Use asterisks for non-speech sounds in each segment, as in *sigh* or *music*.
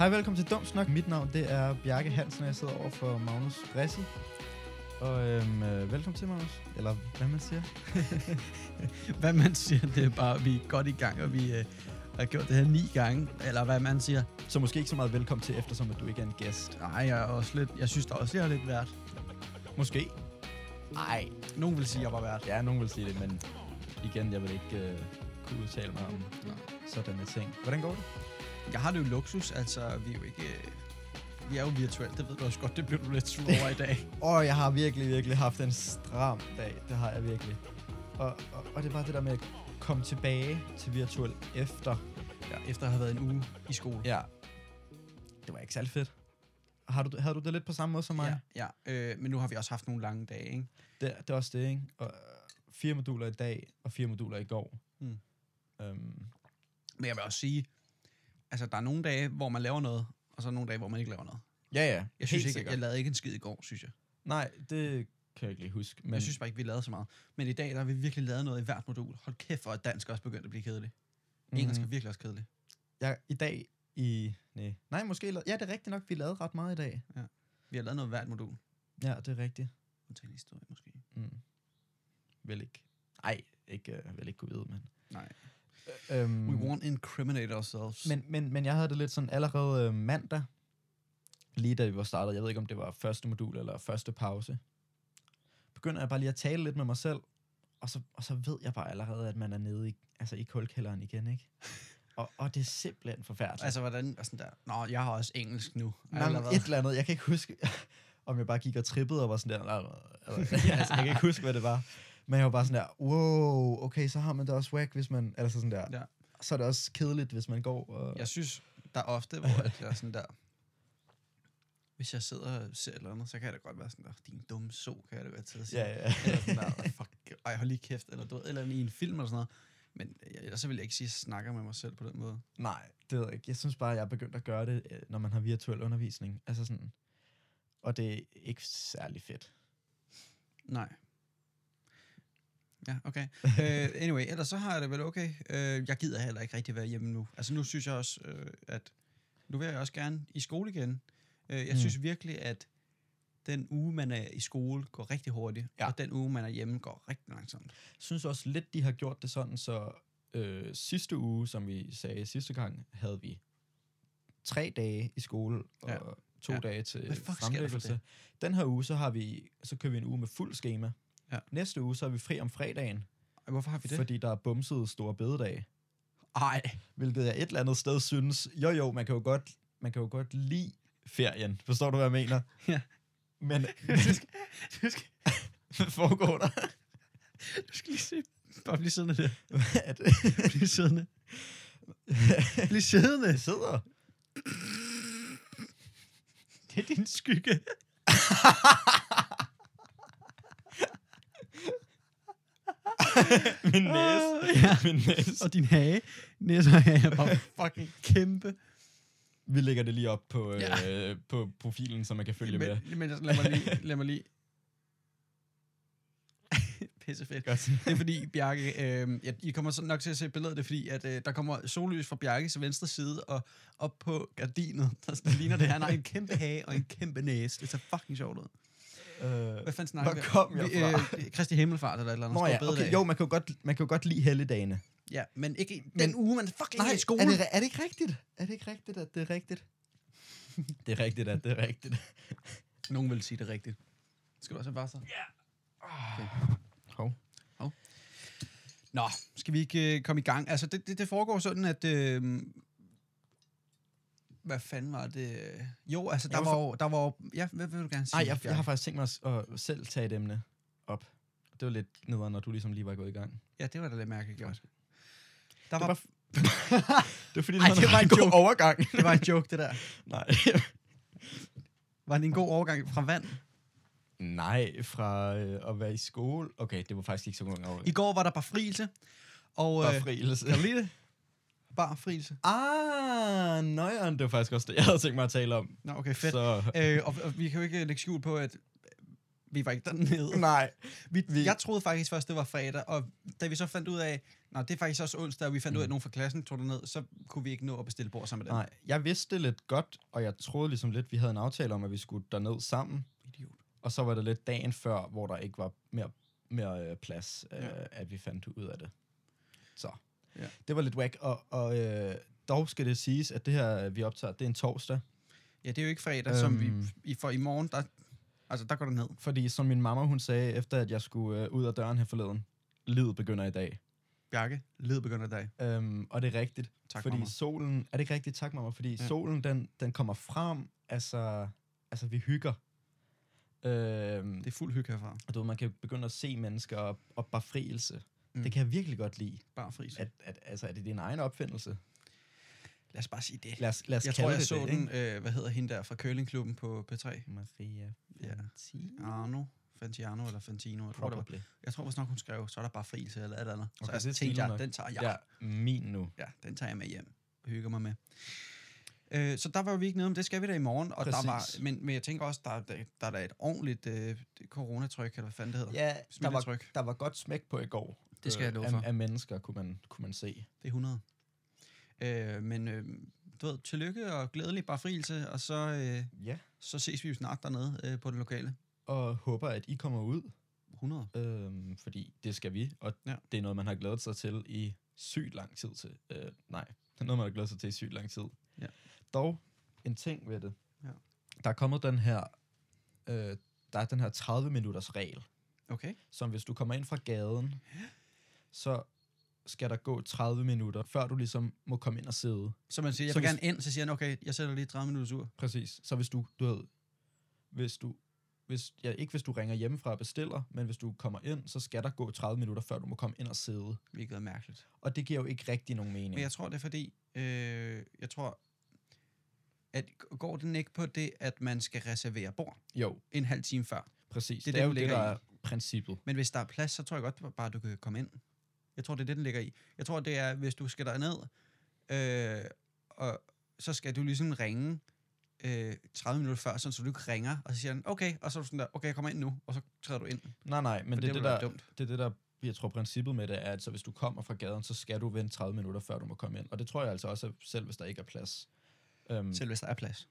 Hej, velkommen til Dum Snak. Mit navn det er Bjarke Hansen, og jeg sidder over for Magnus Bressi. Og øhm, øh, velkommen til, Magnus. Eller hvad man siger. *laughs* hvad man siger, det er bare, at vi er godt i gang, og vi øh, har gjort det her ni gange, eller hvad man siger. Så måske ikke så meget velkommen til, eftersom at du ikke er en gæst. Nej, jeg er også lidt, jeg synes da også, jeg er lidt værd. Måske. Nej, nogen vil sige, at jeg var værd. Ja, nogen vil sige det, men igen, jeg vil ikke øh, kunne udtale mig om Nej. sådanne ting. Hvordan går det? Jeg har det jo luksus, altså vi er jo ikke... øh, Vi er jo virtuelt, det ved du også godt, det bliver du lidt sur over i dag. *laughs* Åh, oh, jeg har virkelig, virkelig haft en stram dag. Det har jeg virkelig. Og, og, og det er bare det der med at komme tilbage til virtuel efter. Ja, efter at have været en uge i skole. Ja. Det var ikke særlig fedt. Har du, havde du det lidt på samme måde som mig? Ja, ja. Øh, men nu har vi også haft nogle lange dage, ikke? Det, det er også det, ikke? Og, øh, fire moduler i dag, og fire moduler i går. Mm. Øhm, Men jeg vil også sige, altså der er nogle dage, hvor man laver noget, og så er nogle dage, hvor man ikke laver noget. ja, ja. Jeg synes ikke, jeg lavede ikke en skid i går, synes jeg. Nej, det kan jeg ikke lige huske. Men jeg synes bare ikke, vi lavede så meget. Men i dag, der har vi virkelig lavet noget i hvert modul. Hold kæft, for at dansk også begyndt at blive kedelig. Mm. Engelsk er virkelig også kedelig. Ja, i dag i... Nej, nej måske... la- Ja, det er rigtigt nok. Vi lavede ret meget i dag. Vi har lavet noget i hvert modul. Ja, det er rigtigt. Undtagen historie, måske. Mm. Vel ikke. Nej, ikke, uh, vel ikke kunne vide, men... Nej. Øhm, We won't incriminate ourselves. men, men, men jeg havde det lidt sådan allerede øh, mandag, lige da vi var startet, jeg ved ikke, om det var første modul eller første pause, begynder jeg bare lige at tale lidt med mig selv, og så, og så ved jeg bare allerede, at man er nede i, altså i kulkælderen igen, ikke? Og, og det er simpelthen forfærdeligt. Altså, hvordan er sådan der? Nå, jeg har også engelsk nu. Nej, men et eller andet. Jeg kan ikke huske, *laughs* om jeg bare gik og trippede og var sådan der. Eller, eller, *laughs* altså, jeg kan ikke huske, hvad det var. Men jeg var bare sådan der, wow, okay, så har man det også whack, hvis man, altså sådan der. Ja. Så er det også kedeligt, hvis man går og... Jeg synes, der er ofte, hvor at jeg er sådan der... Hvis jeg sidder og ser eller andet, så kan jeg da godt være sådan der, din dumme så, kan jeg da godt til at sige. Ja, ja. Eller sådan der, fuck, ej, hold lige kæft, eller, du ved, eller i en film eller sådan noget. Men jeg- ellers så vil jeg ikke sige, at jeg snakker med mig selv på den måde. Nej, det ved jeg ikke. Jeg synes bare, jeg er begyndt at gøre det, øh, når man har virtuel undervisning. Altså sådan... Og det er ikke særlig fedt. Nej. Ja, okay. uh, *laughs* anyway, ellers så har jeg det vel okay. Uh, jeg gider heller ikke rigtig være hjemme nu. Altså nu synes jeg også, uh, at nu vil jeg også gerne i skole igen. Uh, jeg Mm. synes virkelig, at den uge, man er i skole, går rigtig hurtigt. Ja. Og den uge, man er hjemme, går rigtig langsomt. Jeg synes også lidt, de har gjort det sådan, så øh, sidste uge, som vi sagde sidste gang, havde vi tre dage i skole og Ja. to Ja. dage til fremlæggelse. Den her uge, så har vi, så kører vi en uge med fuld schema. Ja. Næste uge, så er vi fri om fredagen, Ej, Hvorfor har vi det? fordi der er bumset store bededag. Ej, Hvilket jeg et eller andet sted synes, jo jo, man kan jo godt, man kan jo godt lide ferien. Forstår du, hvad jeg mener? *laughs* Ja. Men, *laughs* du skal, du skal, hvad foregår der? du skal lige se. Bare blive siddende der. Hvad er det? *laughs* Bliv siddende. Bliv siddende. Jeg sidder. Det er din skygge. *laughs* Min næse. Ja. Min næse. Og din hage. Næste hage er bare *laughs* fucking kæmpe. Vi lægger det lige op på, øh, Ja. på profilen, så man kan følge med. Men, men lad mig lige... *laughs* Lad mig lige. Pisse fedt. Godt. Det er fordi, Bjarke, øh, ja, I kommer så nok til at se billedet, det er fordi, at øh, der kommer sollys fra Bjarkes venstre side, og op på gardinet, der ligner det, han har en kæmpe hage og en kæmpe næse. Det ser fucking sjovt ud. Øh, Hvad fanden snakker Hvor vi kom jeg Vi, fra? Øh, *laughs* Kristi Himmelfart eller et eller andet. Nå ja, okay, jo, man kan jo godt, man kan jo godt lide helligdagene. Ja, men ikke den Men- uge, man fucking Nej, er i skole. er det, er det ikke rigtigt? Er det ikke rigtigt, at det er rigtigt? *laughs* det er rigtigt, at det er rigtigt. *laughs* Nogen vil sige det rigtigt. Skal du også have bare så? Hov. Nå, skal vi ikke øh, komme i gang? Altså, det, det, det foregår sådan, at... Øh, hvad fanden var det? Jo, altså, der var jo... Der var jo ja, hvad vil du gerne sige? Nej, jeg, jeg har faktisk tænkt mig at, at selv tage et emne op. Det var lidt nederen, når du ligesom lige var gået i gang. Ja, det var da lidt mærkeligt gjort. Det Der var, var, *laughs* *laughs* det var fordi, Ej, det, det var en en god overgang. *laughs* det var en joke, det der. Nej. Var det en god overgang fra vand? Nej, fra øh, at være i skole. Okay, det var faktisk ikke så god overgang. I går var der bare frielse. Og, Bare øh, frielse. kan du lide det? Bare frielse. Ah, nøjeren, det var faktisk også det, jeg havde tænkt mig at tale om. Nå, okay, fedt. Så, Øh, og, og vi kan jo ikke lægge skjul på, at Vi var ikke dernede. *laughs* Nej. Vi, Vi- Jeg troede faktisk først, det var fredag, og da vi så fandt ud af, nej, det er faktisk også onsdag, og vi fandt mm. ud af, at nogen fra klassen tog ned, så kunne vi ikke nå at bestille bord sammen med dem. Nej, jeg vidste det lidt godt, og jeg troede ligesom lidt, vi havde en aftale om, at vi skulle derned sammen. Idiot. Og så var det lidt dagen før, hvor der ikke var mere, mere øh, plads, øh, Ja. at vi fandt ud af det. Så Ja. det var lidt whack. Og, og øh, dog skal det siges, at det her, vi optager, det er en torsdag. Ja, det er jo ikke fredag, øhm. som vi, Øhm. i, for i morgen, der, altså, der går det ned. Fordi som min mamma, hun sagde, efter at jeg skulle øh, ud af døren her forleden, livet begynder i dag. Bjarke, led begynder i dag. Øhm, og det er rigtigt. Tak, fordi mamma. solen, er det ikke rigtigt? Tak, mamma. Fordi Ja. ja. solen, den, den kommer frem, altså, altså vi hygger. Øhm, Det er fuld hygge herfra. og du ved, man kan begynde at se mennesker og, og befrielse. Mm. Det kan jeg virkelig godt lide. Bare fris. At, at, altså, er det din egen opfindelse? Lad os bare sige det. Lad os, lad os Jeg kalde tror, jeg det så det, den, ikke? øh, hvad hedder hende der fra curlingklubben på P3? Maria Ja. Fanti? Arno, Fantiano eller Fantino. Jeg tror, det var. Probably. jeg tror, hvis nok hun skrev, så er der bare frise eller et eller andet. så Okay, jeg det tænkte, jeg, nok. den tager jeg. Ja, min nu. Ja, den tager jeg med hjem og hygger mig med. Øh, så der var vi ikke nede om, det skal vi da i morgen. Og der var, Præcis. men, men jeg tænker også, der, der, der er da et ordentligt øh, coronatryk, eller hvad fanden det hedder. Ja, der var, der var godt smæk på i går. Det skal jeg love af, for. Af mennesker, kunne man, kunne man se. Det er 100. Øh, men øh, du ved, tillykke og glædelig befrielse, og så, øh, Ja. så ses vi jo snart dernede øh, på det lokale. Og håber, at I kommer ud. 100. Øhm, fordi det skal vi, og Ja. det er noget, man har glædet sig til i sygt lang tid til. Øh, nej, det er noget, man har glædet sig til i sygt lang tid. Ja. Dog, en ting ved det. Ja. Der er kommet den her, øh, der er den her 30 minutters regel, Okay. som hvis du kommer ind fra gaden, så skal der gå 30 minutter, før du ligesom må komme ind og sidde. Så man siger, jeg Så vil hvis- gerne ind, så siger han, okay, jeg sætter lige 30 minutter ur. Præcis. Så hvis du, du ved, hvis du, hvis, ja, ikke hvis du ringer hjemmefra og bestiller, men hvis du kommer ind, så skal der gå 30 minutter, før du må komme ind og sidde. Hvilket er mærkeligt. Og det giver jo ikke rigtig nogen mening. Men jeg tror, det er fordi, øh, jeg tror, at går den ikke på det, at man skal reservere bord Jo, en halv time før. præcis. Det Det, er det er jo det, der i. er princippet. Men hvis der er plads, så tror jeg godt bare, at du kan komme ind. Jeg tror, det er det, den ligger i. Jeg tror, det er, hvis du skal derned, øh, og så skal du ligesom ringe øh, 30 minutter før, sådan, så du ikke ringer, og så siger den, okay, og så er du sådan der, okay, jeg kommer ind nu, og så træder du ind. Nej, nej, men For det, er det det, der, dumt. det er det, der, jeg tror, princippet med det er, at så hvis du kommer fra gaden, så skal du vente 30 minutter, før du må komme ind. Og det tror jeg altså også, selv hvis der ikke er plads. Um, Selv hvis der er plads.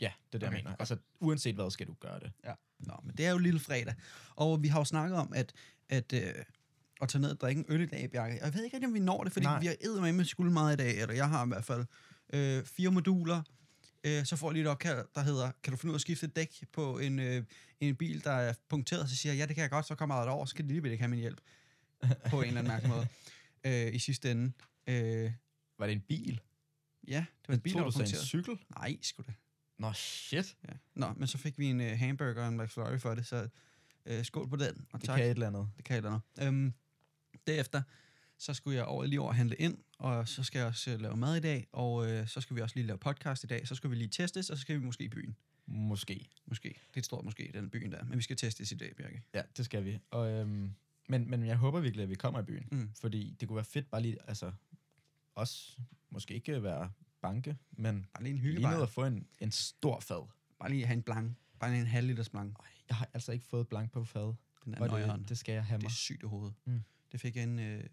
ja, det er det, Okay, jeg mener. godt. Altså, uanset hvad, skal du gøre det. Nå, men det er jo lille fredag. Og vi har jo snakket om, at, at, øh, at tage ned og drikke en øl i dag, Bjarke. Og jeg ved ikke rigtig, om vi når det, fordi Nej. Vi har eddermame med skuld meget i dag, eller jeg har i hvert fald øh, fire moduler. Øh, så får jeg lige et opkald, der hedder, kan du finde ud af at skifte et dæk på en, øh, en bil, der er punkteret? Så siger jeg, ja, det kan jeg godt, så kommer jeg derover, så skal de alligevel ikke have min hjælp. *laughs* på en eller anden mærkelig måde. Øh, I sidste ende. Øh, Var det en bil? ja, det var en bil, der var så en punkteret. cykel? Nej, sgu da. Nå, shit. Ja. Nå, men så fik vi en øh, hamburger og en McFlurry for det, så øh, skål på den. Og Det tak. kan et eller andet. Det kan jeg eller andet. Øhm, derefter, så skulle jeg over, lige over handle ind, og så skal jeg også øh, lave mad i dag, og øh, så skal vi også lige lave podcast i dag, så skal vi lige testes, og så skal vi måske i byen. Måske. Måske. Det er et stort måske, den byen der. Men vi skal testes i dag, Bjarke. Ja, det skal vi. Og, øhm, men, men jeg håber virkelig, at vi kommer i byen. Mm. Fordi det kunne være fedt bare lige, altså, også måske ikke være banke, men Bare lige en lige ned hyggebar. og få en, en stor fad. Bare lige have en blank. Bare lige en halv liters blank. Jeg har altså ikke fået blank på fad, Den er det, det skal jeg have Det mig. er sygt i hovedet. Mm. Det fik jeg en, øh,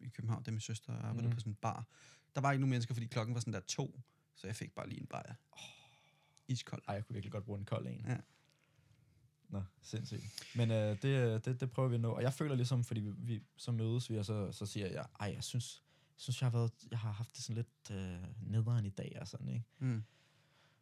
i København, da min søster arbejdede Mm. på sådan en bar. Der var ikke nogen mennesker, fordi klokken var sådan der to, så jeg fik bare lige en bajer. Oh, iskold. Ej, jeg kunne virkelig godt bruge en kold en. Ja. Nå, sindssygt. Men øh, det, øh, det, det prøver vi at nå. Og jeg føler ligesom, fordi vi, vi så mødes vi, og så, så siger jeg, ej, jeg synes, jeg synes, jeg har, været, jeg har haft det sådan lidt øh, nederen i dag og sådan, ikke? Mm.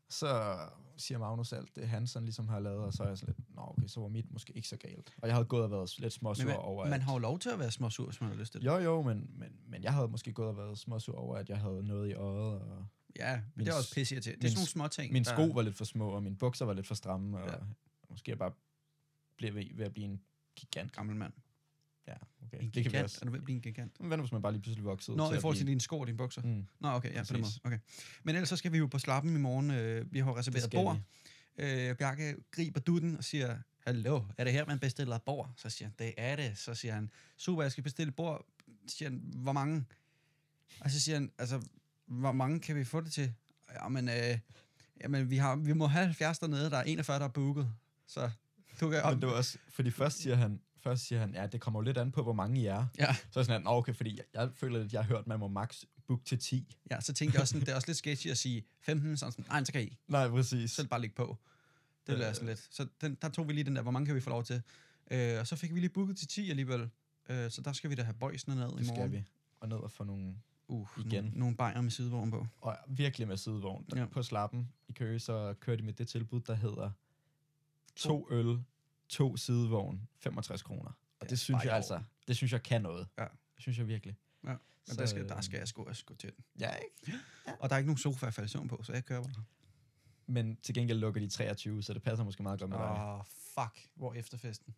Så siger Magnus alt det, han sådan ligesom har lavet, og så er jeg sådan lidt, nå okay, så var mit måske ikke så galt. Og jeg havde gået og været lidt småsur Men over, man, man at, har jo lov til at være småsur, hvis man har lyst til det. Jo, jo, men, men, men jeg havde måske gået og været småsur over, at jeg havde noget i øjet, og Ja, men Min det er også pisse til. Det er min sådan nogle små ting. mine sko var lidt for små, og mine bukser var lidt for stramme, og ja. måske jeg bare blev ved, ved at blive en gigant. gammel mand. Ja, okay. En det kan gigant. også. Er du ved at blive en gigant? Hvad nu, hvis man bare lige pludselig voksede Nå, i forhold til blive- dine sko og dine bukser. Mm, Nå, okay, ja, på den måde. Okay. Men ellers så skal vi jo på slappen i morgen. Øh, vi har reserveret bord. Øh, Bjarke griber dutten og siger, Hallo, er det her, man bestiller bord? Så siger han, det er det. Så siger han, super, jeg skal bestille bord. Så siger han, hvor mange? Og så siger han, altså, hvor mange kan vi få det til? Jamen, øh, jamen vi, har, vi må have 70 dernede, der er 41, der er booket. Så Du kan, Men det var også, fordi først siger han, først siger han, ja, det kommer jo lidt an på, hvor mange I er. ja, Så er jeg sådan, "Nå, okay, fordi jeg, jeg føler, at jeg har hørt, at man må max book til 10. ja, så tænkte jeg også, sådan, det er også lidt sketchy at sige 15, sådan sådan, nej, så kan I Nej, præcis. selv bare ligge på. Det bliver Øh. sådan lidt. Så den, der tog vi lige den der, hvor mange kan vi få lov til? Øh, og så fik vi lige booket til 10 alligevel. Øh, så der skal vi da have boysene ned i det morgen. skal vi. Og ned og få nogle, Uh, Igen. Nogle, nogle bajer med sidevogn på. og virkelig med sidevogn. Ja. Ja. På slappen i Køge, så kører de med det tilbud, der hedder to øl, to sidevogn, 65 kroner. Og Det synes jeg altså, det synes jeg kan noget. Ja. Det synes jeg virkelig. Ja, Men Så, der skal, der øh, skal jeg sgu også gå til den. Ja, ikke? Og der er ikke nogen sofa at falde søvn på, så jeg kører bare. Men til gengæld lukker de 23, så det passer måske meget godt med dig. Åh, oh, fuck. Hvor efterfesten?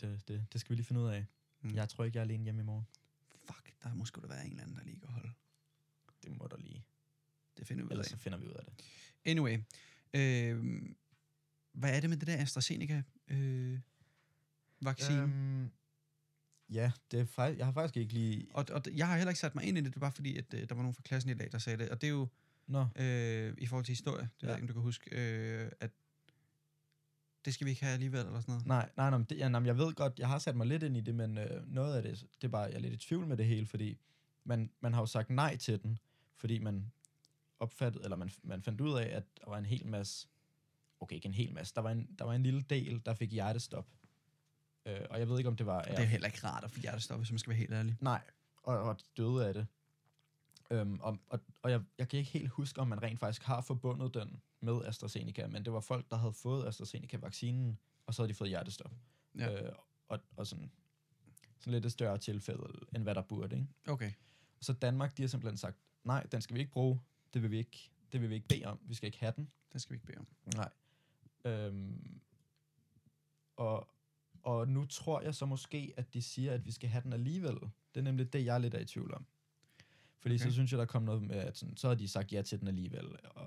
Det, det, det skal vi lige finde ud af. Mm. Jeg tror ikke, jeg er alene hjemme i morgen. Fuck, der må sgu da være en eller anden, der lige kan holde. Det må der lige. Det finder vi ud Ellers af. så finder vi ud af det. Anyway. Øh, hvad er det med det der AstraZeneca øh, vaccine? Øhm, ja, det er faktisk, jeg har faktisk ikke lige... og, og jeg har heller ikke sat mig ind i det, det bare fordi, at øh, der var nogen fra klassen i dag, der sagde det. Og det er jo Nå, øh, i forhold til historie, det ja. ved jeg ikke, om du kan huske, øh, at det skal vi ikke have alligevel, eller sådan noget. nej, nej, nej, det, ja, nej, jeg ved godt, jeg har sat mig lidt ind i det, men øh, noget af det, det er bare, jeg er lidt i tvivl med det hele, fordi man, man har jo sagt nej til den, fordi man opfattede, eller man, man fandt ud af, at der var en hel masse, okay, ikke en hel masse, der var en, der var en lille del, der fik hjertestop. Øh, og jeg ved ikke, om det var... Og det er heller ikke rart at få hjertestop, hvis man skal være helt ærlig. Nej, og, og de døde af det. Øhm, og og, og jeg, jeg kan ikke helt huske, om man rent faktisk har forbundet den med AstraZeneca, men det var folk, der havde fået AstraZeneca-vaccinen, og så havde de fået hjertestop. Ja. Øh, og, og sådan, sådan lidt et større tilfælde, end hvad der burde. Ikke? Okay. Så Danmark, de har simpelthen sagt, nej, den skal vi ikke bruge. Det vil vi ikke, det vil vi ikke bede om. Vi skal ikke have den. Det skal vi ikke bede om. Nej. Øhm, og, og nu tror jeg så måske, at de siger, at vi skal have den alligevel. Det er nemlig det, jeg er lidt af i tvivl om. Fordi Okay. så synes jeg, der kom noget med, at sådan, så har de sagt ja til den alligevel. Og,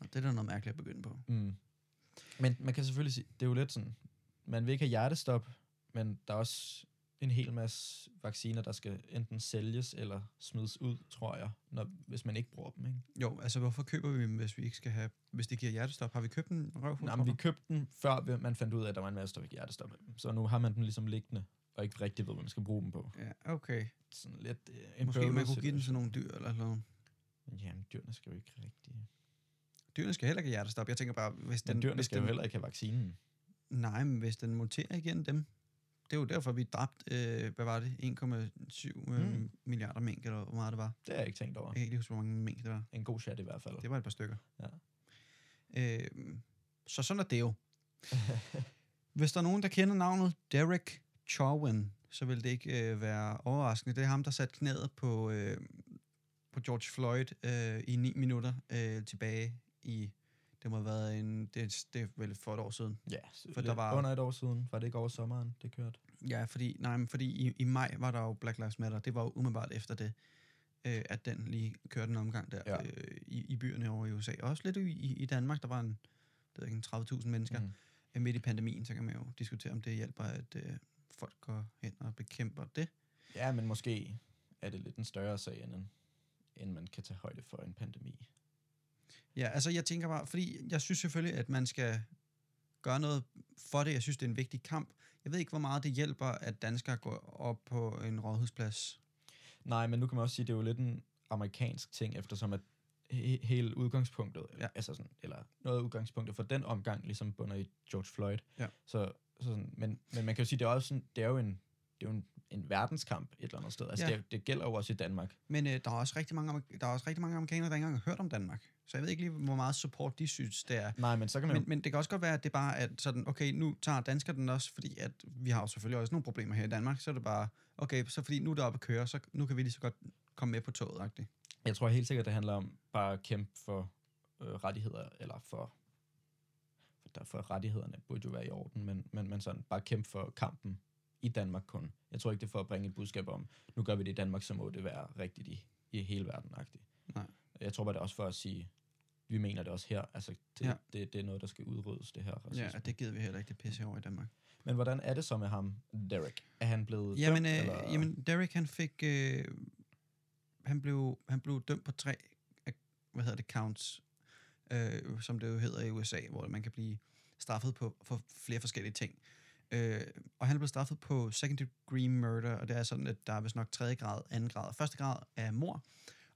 Og det er da noget mærkeligt at begynde på. mm. Men man kan selvfølgelig sige, det er jo lidt sådan, man vil ikke have hjertestop, men der er også en hel masse vacciner, der skal enten sælges eller smides ud, tror jeg, når, hvis man ikke bruger dem. Ikke? Jo, altså hvorfor køber vi dem, hvis vi ikke skal have, hvis det giver hjertestop? Har vi købt en røvfuld? Nej, men vi købte den, før man fandt ud af, at der var en masse, der fik hjertestop. Så nu har man den ligesom liggende, og ikke rigtig ved, hvad man skal bruge dem på. Ja, okay. Sådan lidt en Måske man kunne give den til nogle dyr eller noget. Jamen, dyrene skal jo ikke rigtig... Dyrene skal heller ikke have hjertestop. Jeg tænker bare, hvis den... Men dyrene hvis skal den, jo heller ikke have vaccinen. Nej, men hvis den muterer igen dem, det er jo derfor, vi dræbte, øh, hvad var det, 1,7 øh, Mm. milliarder mink, eller hvor meget det var. Det har jeg ikke tænkt over. Jeg kan ikke huske, hvor mange mink det var. En god chat i hvert fald. Det var et par stykker. Ja. Øh, så sådan er det jo. *laughs* Hvis der er nogen, der kender navnet Derek Chauvin, så vil det ikke øh, være overraskende. Det er ham, der satte knæet på, øh, på George Floyd øh, i 9 minutter øh, tilbage i... Det må have været en... Det, det er vel for et år siden. Ja, For der var- under et år siden. Var det ikke over sommeren, det kørte? Ja, fordi, nej, men fordi i, i maj var der jo Black Lives Matter. Det var jo umiddelbart efter det, øh, at den lige kørte en omgang der ja. Øh, i, i byerne over i USA. Også lidt i, i Danmark, der var en, det ved ikke, en 30.000 mennesker mm. Mm. midt i pandemien, så kan man jo diskutere, om det hjælper, at øh, folk går hen og bekæmper det. Ja, men måske er det lidt en større sag, end, en, end man kan tage højde for en pandemi. Ja, altså jeg tænker bare, fordi jeg synes selvfølgelig, at man skal gøre noget for det. Jeg synes, det er en vigtig kamp. Jeg ved ikke, hvor meget det hjælper, at danskere går op på en rådhusplads. Nej, men nu kan man også sige, at det er jo lidt en amerikansk ting, eftersom at he- hele udgangspunktet, Ja. altså sådan, eller noget af udgangspunktet for den omgang, ligesom bunder i George Floyd. Ja. Så, så sådan, men, men man kan jo sige, det er også sådan, det er jo en, det er jo en, en verdenskamp et eller andet sted. Altså, Ja. det, det gælder jo også i Danmark. Men øh, der, er også rigtig mange, der er også rigtig mange amerikanere, der ikke engang har hørt om Danmark. Så jeg ved ikke lige, hvor meget support de synes, det er. Nej, men så kan man Men, jo, men det kan også godt være, at det bare er sådan, okay, nu tager danskere den også, fordi at vi har jo selvfølgelig også nogle problemer her i Danmark, så er det bare, okay, så fordi nu er det oppe at køre, så nu kan vi lige så godt komme med på toget, agtigt. jeg tror helt sikkert, det handler om bare at kæmpe for øh, rettigheder, eller for, der, for rettighederne burde jo være i orden, men, men, men sådan bare kæmpe for kampen i Danmark kun. Jeg tror ikke, det er for at bringe et budskab om, nu gør vi det i Danmark, så må det være rigtigt i, i hele verden. -agtigt. Nej. Jeg tror bare, det er også for at sige, vi mener det også her. Altså, det, Ja. det, det er noget, der skal udryddes, det her racisme. Ja, og det gider vi heller ikke det pisse over i Danmark. Men hvordan er det så med ham, Derek? Er han blevet Jamen, dømt, øh, eller? jamen Derek, han fik, øh, han, blev, han blev dømt på tre, hvad hedder det, counts, øh, som det jo hedder i USA, hvor man kan blive straffet på for flere forskellige ting. Øh, og han er blevet straffet på second degree murder, og det er sådan, at der er vist nok tredje grad, anden grad og første grad af mor.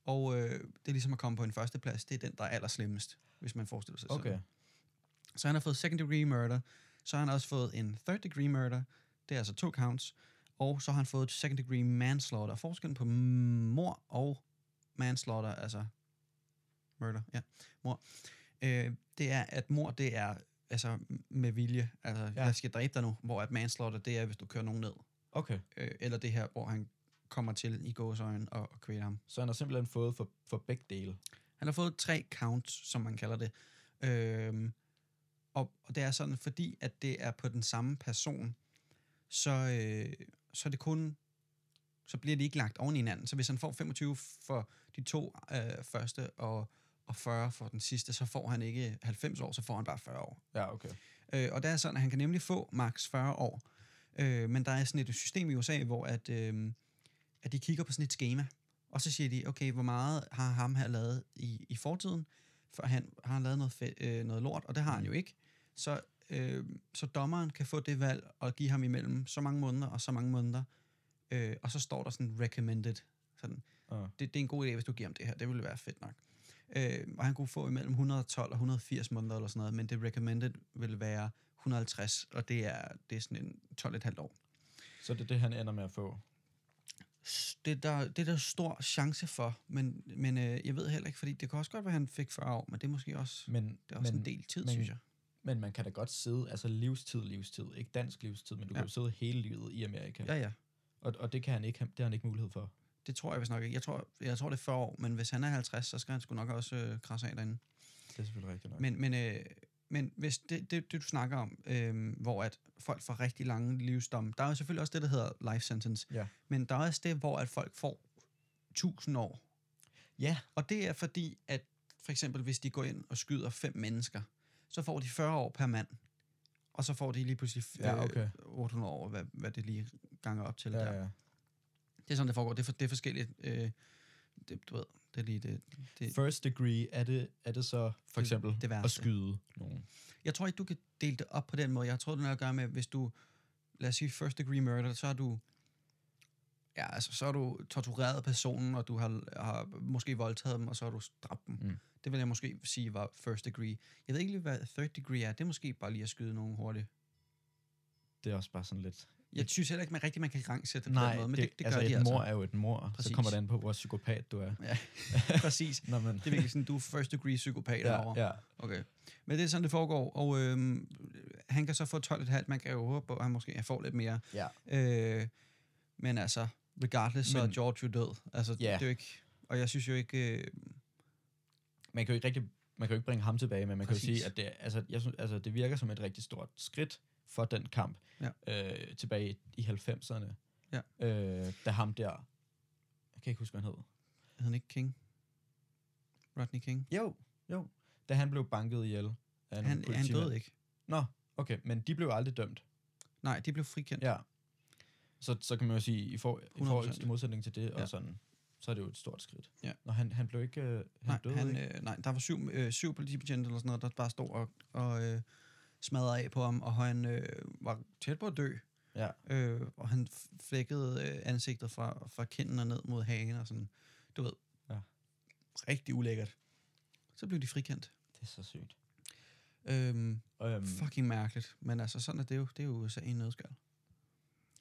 Og øh, det er ligesom at komme på en første plads. Det er den, der er allerslemmest, hvis man forestiller sig Okay. sådan. Så han har fået second degree murder. Så har han også fået en third degree murder. Det er altså to counts. Og så har han fået second degree manslaughter. Forskellen på mor og manslaughter, altså murder, ja, mor. Øh, det er, at mor, det er altså med vilje. Altså, ja. Jeg skal dræbe dig nu. Hvor at manslaughter, det er, hvis du kører nogen ned. Okay. Øh, eller det her, hvor han kommer til i gåsøjen og, og kvæler ham. Så han har simpelthen fået for, for begge dele. Han har fået tre counts, som man kalder det. Øhm, og, og det er sådan, fordi at det er på den samme person, så, øh, så er det kun, så bliver det ikke lagt oven i hinanden. Så hvis han får 25 for de to øh, første og, og 40 for den sidste, så får han ikke 90 år, så får han bare 40 år. Ja, okay. Øh, og det er sådan, at han kan nemlig få maks 40 år. Øh, men der er sådan et system i USA, hvor at, øh, at de kigger på sådan et schema, og så siger de, okay, hvor meget har ham her lavet i, i fortiden, for han har han lavet noget, fe, øh, noget lort, og det har han jo ikke. Så, øh, så dommeren kan få det valg og give ham imellem så mange måneder og så mange måneder, øh, og så står der sådan recommended. Sådan, Uh. det, det er en god idé, hvis du giver ham det her. Det ville være fedt nok. Øh, og han kunne få imellem 112 og 180 måneder eller sådan noget, men det recommended vil være 150, og det er, det er sådan en 12,5 år. Så det er det, han ender med at få. Det er der, det er der stor chance for, men, men øh, jeg ved heller ikke, fordi det kan også godt være, at han fik 40 år, men det er måske også, Men, det er også men, en del tid, men- synes jeg. men man kan da godt sidde, altså livstid, livstid. Ikke dansk livstid, men du Ja. kan jo sidde hele livet i Amerika. Ja, ja. Og, og det, kan han ikke, det har han ikke mulighed for. Det tror jeg vist nok ikke. Jeg tror, jeg tror, det er 40 år, men hvis han er 50, så skal han sgu nok også øh, krasse af derinde. Det er selvfølgelig rigtigt nok. Men, men, øh, men hvis det, det, det, du snakker om, øh, hvor at folk får rigtig lange livsdomme, der er jo selvfølgelig også det, der hedder life sentence. Ja. Men der er også det, hvor at folk får 1000 år. ja, Og det er fordi, at for eksempel, hvis de går ind og skyder fem mennesker, så får de 40 år per mand. Og så får de lige pludselig øh, Ja, okay. 800 år, hvad, hvad det lige ganger op til. ja, der. ja. Det er sådan, det foregår. Det er, for, det er forskelligt. Øh, det, du ved, det er lige det. det First degree, er det, er det så for Det- eksempel det at værste. skyde nogen? Jeg tror ikke, du kan dele det op på den måde. Jeg tror, det har at gøre med, hvis du, lad os sige first degree murder, så er du, ja, altså, så har du tortureret personen, og du har, har måske voldtaget dem, og så har du dræbt dem. Mm. Det vil jeg måske sige var first degree. Jeg ved ikke lige, hvad third degree er. Det er måske bare lige at skyde nogen hurtigt. Det er også bare sådan lidt... Jeg synes heller ikke, man rigtig man kan rangsætte det på Nej, den måde, men det, det, det, altså gør de et altså. mor er jo et mor. Præcis. Så kommer det an på, hvor psykopat du er. Ja, *laughs* præcis. Nå, men, Det er virkelig sådan, du er first degree psykopat ja, ja. Okay. Men det er sådan, det foregår, og øhm, han kan så få 12,5. Man kan jo håbe på, at han måske får lidt mere. ja. Øh, men altså, regardless, så er Men- George jo død. Altså, Ja. det er jo ikke... Og jeg synes jo ikke... Øh, Man kan jo ikke rigtig man kan jo ikke bringe ham tilbage, men man kan jo Præcis. sige, at det, altså, jeg synes, altså, det virker som et rigtig stort skridt for den kamp Ja. øh, tilbage i 90'erne. Ja. Øh, da ham der, jeg kan ikke huske, hvad han hed. hed han ikke King? Rodney King? Jo, jo. Da han blev banket ihjel. af Han, han døde ikke. Nå, okay, men de blev aldrig dømt. Nej, de blev frikendt. Ja. Så, så kan man jo sige, i, for, i, forhold, 100%. i modsætning til det, ja. Og sådan, så er det jo et stort skridt. Ja. Nå, han, han blev ikke, øh, han nej, døde han, ikke. øh, nej, der var syv, øh, syv politibetjente eller sådan noget, der bare stod og, og øh, smadrede af på ham, og han øh, var tæt på at dø. Ja. Øh, og han flækkede øh, ansigtet fra, fra kinden og ned mod hagen og sådan. Du ved. Ja. Rigtig ulækkert. Så blev de frikendt. Det er så sygt. Øhm, Øhm, fucking mærkeligt. Men altså, sådan er det jo. Det er jo USA i en nødskal.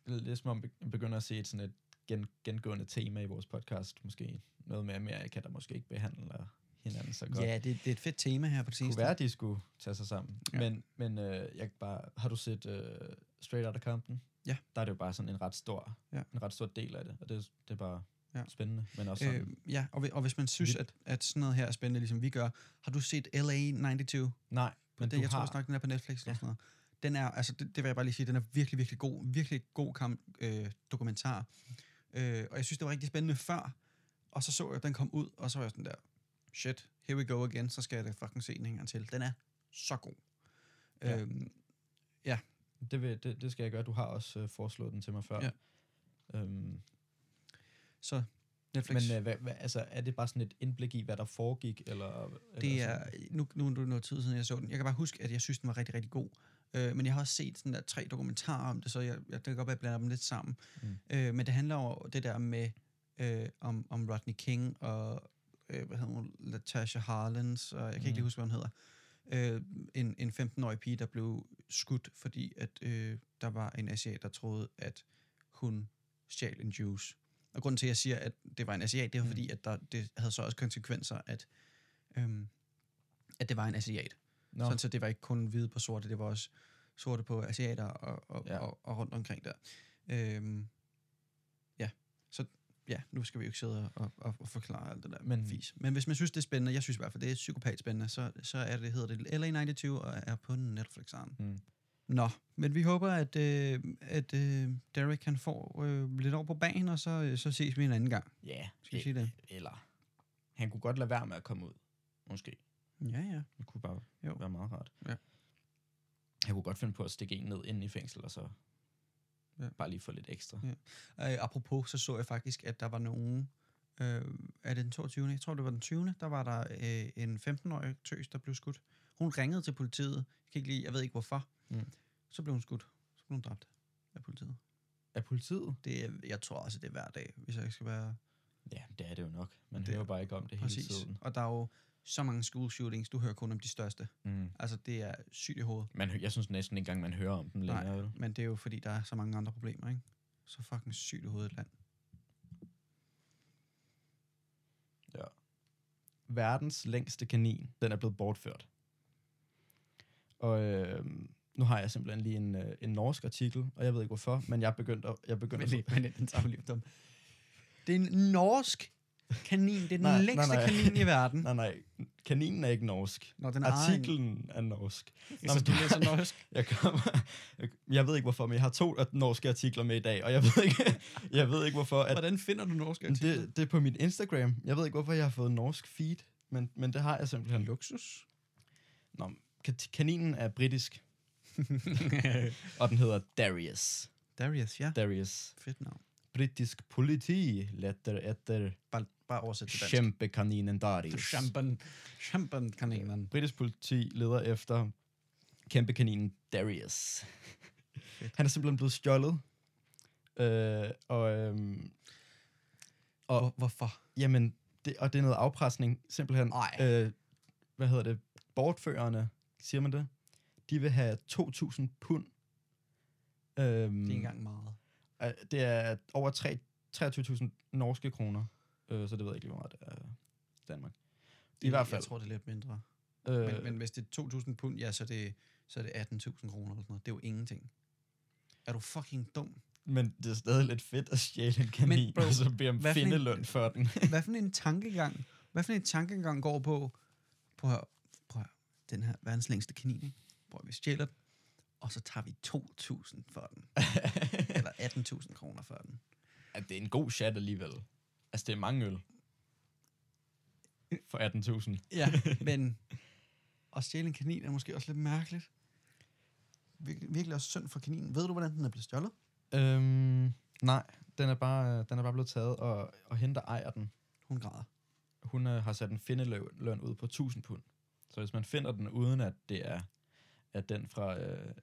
det er som om, vi begynder at se et sådan et gen, gengående tema i vores podcast. Måske noget med Amerika, der måske ikke behandler hinanden så godt. Ja, det, det er et fedt tema her på det det kunne være, de skulle tage sig sammen. Ja. Men, men øh, jeg bare, har du set øh, Straight Outta Compton? Ja. Der er det jo bare sådan en ret stor, Ja. en ret stor del af det, og det, det er bare Ja. spændende. Men også sådan, Øh, ja, og, og hvis man synes, at, at sådan noget her er spændende, ligesom vi gør, har du set LA 92? nej, men det, du jeg har, tror også nok, den er på Netflix eller Ja. sådan noget. Den er, altså, det, det vil jeg bare lige sige, den er virkelig, virkelig god. Virkelig god kamp, øh, dokumentar. Øh, og jeg synes, det var rigtig spændende før. Og så så jeg, at den kom ud, og så var jeg sådan der, shit, here we go again, så skal jeg da fucking se den en gang til. Den er så god. Ja. Øhm, det, vil, det, det skal jeg gøre. Du har også øh, foreslået den til mig før. Ja. Øhm, så Netflix. Men øh, hvad, hvad, altså, er det bare sådan et indblik i, hvad der foregik? Eller, Det eller er, nu, nu er det noget tid siden, jeg så den. Jeg kan bare huske, at jeg synes, den var rigtig, rigtig god. Øh, men jeg har også set sådan der tre dokumentarer om det, så jeg, jeg det kan godt være, at jeg blander dem lidt sammen. Mm. Øh, men det handler om det der med, øh, om, om Rodney King og, øh, hvad hedder hun, Latasha Harlens, og jeg kan mm. ikke lige Mm. huske, hvad hun hedder. Øh, en, en 15-årig pige, der blev skudt, fordi at øh, der var en asiat, der troede, at hun stjal en juice. Og grunden til, at jeg siger, at det var en asiat, det var Mm. fordi, at der, det havde så også konsekvenser, at, øhm, at det var en asiat. Nå, Sådan, så det var ikke kun hvide på sorte, det var også sorte på asiater og, og, Ja. og, og rundt omkring der. Så ja, nu skal vi jo ikke sidde og, og, og forklare alt det der Men- Men, fis. Men hvis man synes, det er spændende, jeg synes i hvert fald, det er psykopat spændende, så, så er det, hedder det LA92 og er på Netflix. mm. Nå, men vi håber, at, øh, at øh, Derek kan få øh, lidt over på banen, og så, øh, så ses vi en anden gang. Ja, Skal jeg sige det? eller han kunne godt lade være med at komme ud, måske. Ja, ja. Det kunne bare Jo. være meget rart. Ja. Jeg kunne godt finde på at stikke en ned ind i fængsel, og så Ja. ja. bare lige få lidt ekstra. Øh, apropos, så så jeg faktisk, at der var nogen... Øh, er det den 22. Jeg tror, det var den 20. Der var der øh, en 15-årig tøs, der blev skudt. Hun ringede til politiet. Jeg, kan ikke lige, jeg ved ikke hvorfor. Mm. Så blev hun skudt. Så blev hun dræbt af politiet. Er politiet? Det er, jeg tror også, det er hver dag, hvis jeg ikke skal være Ja, det er det jo nok. Man Det er- hører bare ikke om det præcis. hele tiden. Og der er jo så mange school shootings. Du hører kun om de største. Mm. Altså, det er sygt i hovedet. Man, jeg synes næsten ikke engang, man hører om dem Nej. længere. vel? Men det er jo fordi, der er så mange andre problemer, ikke? Så fucking sygt i hovedet et land. Verdens længste kanin, den er blevet bortført. Og øh, nu har jeg simpelthen lige en, øh, en norsk artikel, og jeg ved ikke hvorfor, men jeg begyndte at... Jeg begyndte Men, at det, men den tager vi lige om. Det er en norsk kanin. Det er den Nej, nej, længste nej. kanin i verden. *laughs* nej, nej, kaninen er ikke norsk. Når den Artiklen er norsk. Nå, så du læser norsk. *laughs* Jeg, kommer, jeg, jeg ved ikke hvorfor, men jeg har to norske artikler med i dag, og jeg ved ikke, *laughs* jeg ved ikke hvorfor. At, Hvordan finder du norske artikler? det, det er på mit Instagram. Jeg ved ikke, hvorfor jeg har fået norsk feed, men, men det har jeg simpelthen. luksus. Nå, ka- kaninen er britisk, og den hedder Darius. Darius, ja. Darius. Fedt navn. Britisk politi letter efter Bare, bare oversæt til dansk. kæmpekaninen Darius. Champen. Champen kaninen. Britisk politi leder efter kæmpekaninen Darius. Han er simpelthen blevet stjålet. Øh, og, øhm, og Hvor, hvorfor? jamen, det, og det er noget afpresning, simpelthen. Ej. Øh, hvad hedder det? Bortførerne, siger man det? De vil have 2.000 pund. Øhm, Det er ikke engang meget. øh, Det er over tre- 23.000 norske kroner. Øh, så det ved jeg ikke lige, hvor meget det er i Danmark. I hvert fald. Jeg tror, det er lidt mindre. Øh, Men, men hvis det er 2.000 pund, ja, så er det, så er det 18.000 kroner eller sådan noget. Det er jo ingenting. Er du fucking dum? Men det er stadig lidt fedt at stjæle en kanin, Men bro, og så bede om findeløn for den. *laughs* Hvad for en tankegang, hvad for en tankegang går på, prøv at, høre, prøv at, høre, den her verdens længste kanin, ikke? Prøv at, vi stjæler den, og så tager vi 2.000 for den, *laughs* eller 18.000 kroner for den. at det er en god chat alligevel. Altså, det er mange øl. For 18.000. Ja, *laughs* men at stjæle en kanin er måske også lidt mærkeligt. Virkelig, virkelig også synd for kaninen. Ved du, hvordan den er blevet stjålet? Øhm, nej, den er bare, den er bare blevet taget, og, og hende, der ejer den, Hun græder. hun øh, har sat en findeløn løn ud på 1000 pund. Så hvis man finder den, uden at det er at den fra... Øh, Det er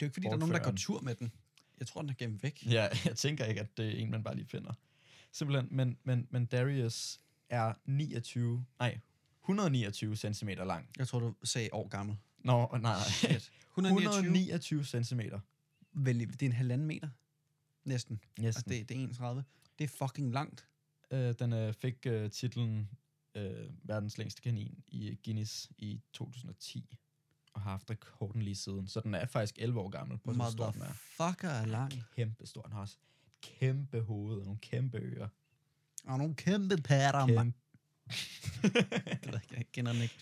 jo ikke, fordi der er nogen, der går tur med den. Jeg tror, den er gemt væk. ja, *laughs* jeg tænker ikke, at det er en, man bare lige finder. Simpelthen, men, men, men Darius er 29, nej, 129 cm lang. Jeg tror, du sagde år gammel. Nå, nej, nej. Shit. 129. 129 cm. Vel, det er en halvanden meter. Næsten. Yes. Altså, det, det er 31. Det er fucking langt. Øh, den øh, fik øh, titlen øh, verdens længste kanin i Guinness i 2010, og har haft rekorden lige siden. Så den er faktisk 11 år gammel på er. Motherfucker er lang. Kæmpe stor. Den har også kæmpe hoved og nogle kæmpe ører. Og nogle kæmpe patter, mand. Kæmpe. *laughs* Det ved jeg ikke, jeg kender den ikke.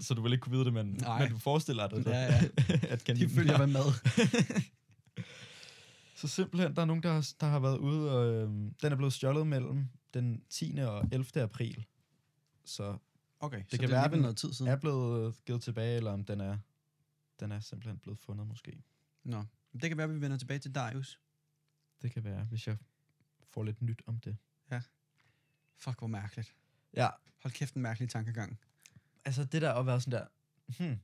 så du vil ikke kunne vide det, men, Nej. men du forestiller dig det. Ja, ja. *laughs* at De følger med mad. *laughs* Så simpelthen, der er nogen, der har, der har været ude, og øhm, den er blevet stjålet mellem den 10. og 11. april. Så Okay, det kan så det være, den noget tid siden. er blevet øh, givet tilbage, eller om den er, den er simpelthen blevet fundet måske. Nå. Det kan være, at vi vender tilbage til Darius. Det kan være, hvis jeg får lidt nyt om det. Fuck, hvor mærkeligt. Ja, Hold kæft, en mærkelig tankegang. altså det der at være sådan der, hmm,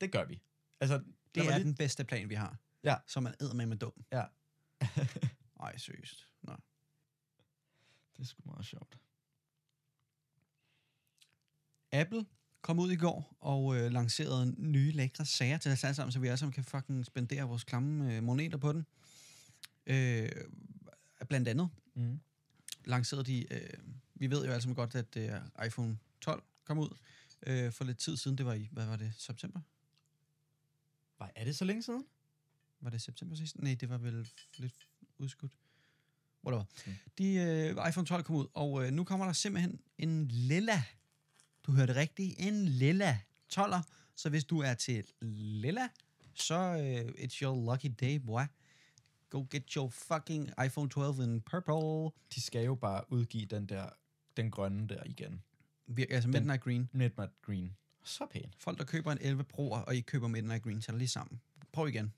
det gør vi. Altså, Det er lige- den bedste plan, vi har. Ja. Så man æder med med dum. Ja. *laughs* Ej, seriøst. Nå. det er sgu meget sjovt. Apple kom ud i går og øh, lancerede nye lækre sager til os alle sammen, så vi alle sammen kan fucking spendere vores klamme øh, moneter på den. Øh, blandt andet Mm. lancerede de, øh, vi ved jo sammen godt, at øh, iPhone 12 kom ud øh, for lidt tid siden. Det var i, hvad var det, september? Hvad, er det så længe siden? Var det september sidst? Nej, det var vel lidt udskudt. Whatever. Mm. De, øh, iPhone 12 kom ud, og øh, nu kommer der simpelthen en lilla. Du hørte rigtigt, en lilla 12'er. Så hvis du er til lilla, så øh, it's your lucky day, boy. Go get your fucking iPhone 12 in purple. De skal jo bare udgive den der, den grønne der igen. Vi, altså Den- Midnight Green. Midnight Green. Så pæn. Folk, der køber en 11 Pro'er, og I køber Midnight Green, så er det lige sammen. Prøv igen.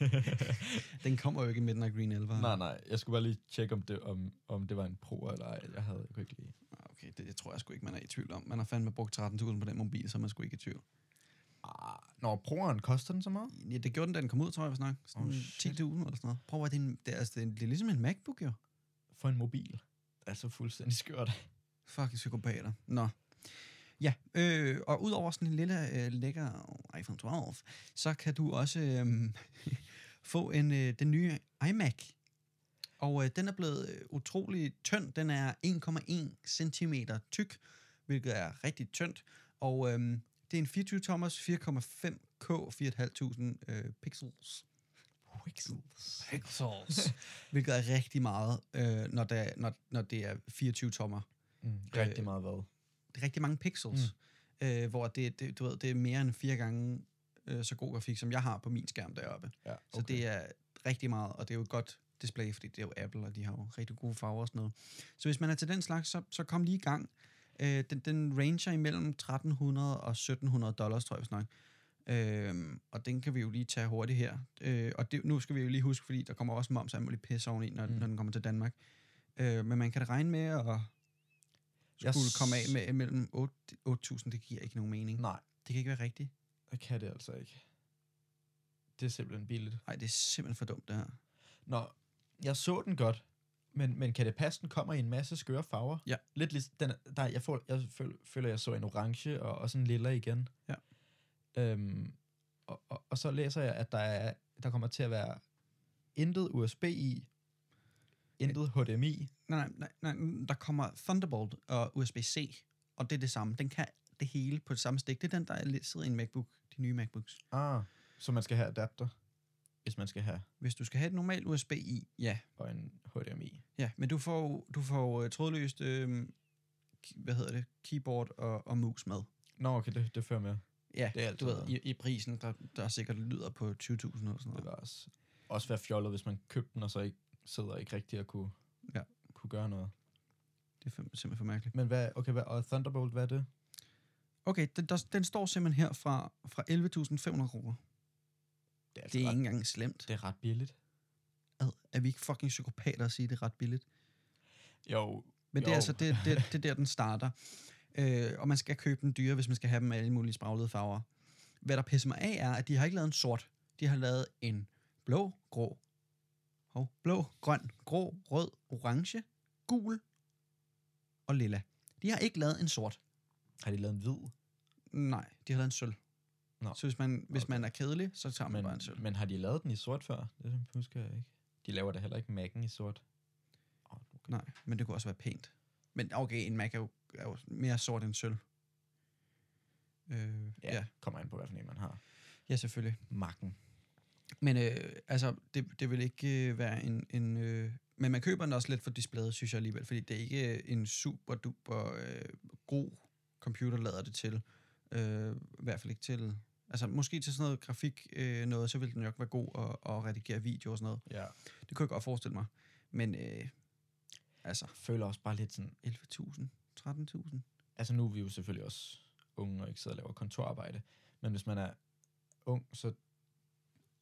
*laughs* Den kommer jo ikke i Midnight Green 11. nej, nej. Jeg skulle bare lige tjekke, om det, om, om det var en pro eller ej. Jeg havde jeg kunne ikke lige. Ah, Okay, det, det tror jeg sgu ikke, man er i tvivl om. Man har fandme brugt 13.000 på den mobil, så man sgu ikke i tvivl. Ah, når proeren koster den så meget? Ja, det gjorde den, da den kom ud, tror jeg, snak. Sådan Oh, oh, shit. 10.000 eller sådan noget. Prøv at det er, en, det, er, altså, det, er, det er ligesom en MacBook, jo. For en mobil. Det er så fuldstændig skørt. Fucking psykopater. Nå. Ja, øh, og udover sådan en lille øh, lækker iPhone 12, så kan du også øh, *laughs* få en, øh, den nye iMac. Og øh, den er blevet øh, utrolig tynd. Den er 1,1 cm tyk, hvilket er rigtig tyndt. Og øh, det er en 24-tommers 4,5K 4.500 øh, pixels. Pixels. Pixels. *laughs* hvilket er rigtig meget, øh, når, det, er- når, når det er 24 tommer. Mm, rigtig Øh, meget hvad? Det er rigtig mange pixels, mm. øh, hvor det, det, du ved, det er mere end fire gange øh, så god grafik, som jeg har på min skærm deroppe. Ja, Okay. Så det er rigtig meget, og det er jo et godt display, fordi det er jo Apple, og de har jo rigtig gode farver og sådan noget. Så hvis man er til den slags, så, så kom lige i gang. Øh, den, den ranger imellem 1300 og 1700 dollars, tror jeg nok. Øh, og den kan vi jo lige tage hurtigt her. Øh, og det, nu skal vi jo lige huske, fordi der kommer også moms og alt muligt pis oveni, når, Mm. når den kommer til Danmark. Øh, men man kan da regne med at Jeg skulle s- komme af med mellem 8 8.000, det giver ikke nogen mening. Nej, Det kan ikke være rigtigt. det kan det altså ikke. Det er simpelthen billigt. Nej, det er simpelthen for dumt, det her. Nå, jeg så den godt, men, men kan det passe, den kommer i en masse skøre farver? Ja. Lidt ligesom, den, er- der, jeg, får, jeg føl, føler, jeg så en orange og også en lilla igen. Ja. Øhm, og, og, og så læser jeg, at der, er, der kommer til at være intet USB i, intet HDMI. Nej, nej, nej, nej, der kommer Thunderbolt og USB-C, og det er det samme. Den kan det hele på det samme stik. Det er den, der er lidt- sidder i en MacBook, de nye MacBooks. Ah, så man skal have adapter, hvis man skal have, Hvis du skal have et normalt USB i, ja. og en HDMI. Ja, men du får, du får uh, trådløst, øh, hvad hedder det, keyboard og, og mus med. Nå, okay, det, det fører med. Ja, Det er du ved, altid- i, i prisen, der, der sikkert lyder på 20.000 eller sådan Det noget. var også, også være fjollet, hvis man købte den, og så ikke sidder ikke rigtig at kunne, Ja. kunne gøre noget. Det er fem- simpelthen for mærkeligt. Men hvad, okay, hvad, og Thunderbolt, hvad er det? Okay, den, der, den står simpelthen her fra, fra 11.500 kroner. Det er, Det er ikke engang slemt. det er ret billigt. Ad, er vi ikke fucking psykopater at sige, det er ret billigt? Jo, Men det er Jo. altså det, det, det er der, den starter. Øh, og man skal købe den dyre, hvis man skal have dem med alle mulige spraglede farver. Hvad der pisser mig af, er, at de har ikke lavet en sort. De har lavet en blå, grå, hov, blå, grøn, grå, rød, orange, gul og lilla. De har ikke lavet en sort. har de lavet en hvid? Nej, de har lavet en sølv. Nå. Så hvis man, hvis Okay. man er kedelig, så tager man Men, bare en sølv. men har de lavet den i sort før? Det husker jeg ikke. De laver da heller ikke Mac'en i sort. Oh, okay. Nej, men det kunne også være pænt. Men okay, en Mac er jo, er jo mere sort end sølv. Øh, Ja, ja. kommer ind på, hvad for en man har. ja, selvfølgelig. Mac'en. Men øh, altså, det, det vil ikke øh, være en... en øh, men man køber den også lidt for displayet, synes jeg alligevel, fordi det er ikke øh, en super duper øh, god computer, lader det til. Øh, I hvert fald ikke til... Altså, måske til sådan noget grafik øh, noget, så vil den nok være god at, at redigere video og sådan noget. Ja. Det kunne jeg godt forestille mig. Men øh, altså, Jeg føler også bare lidt sådan... 11.000, 13.000. Altså nu er vi jo selvfølgelig også unge og ikke sidder og laver kontorarbejde. Men hvis man er ung, så...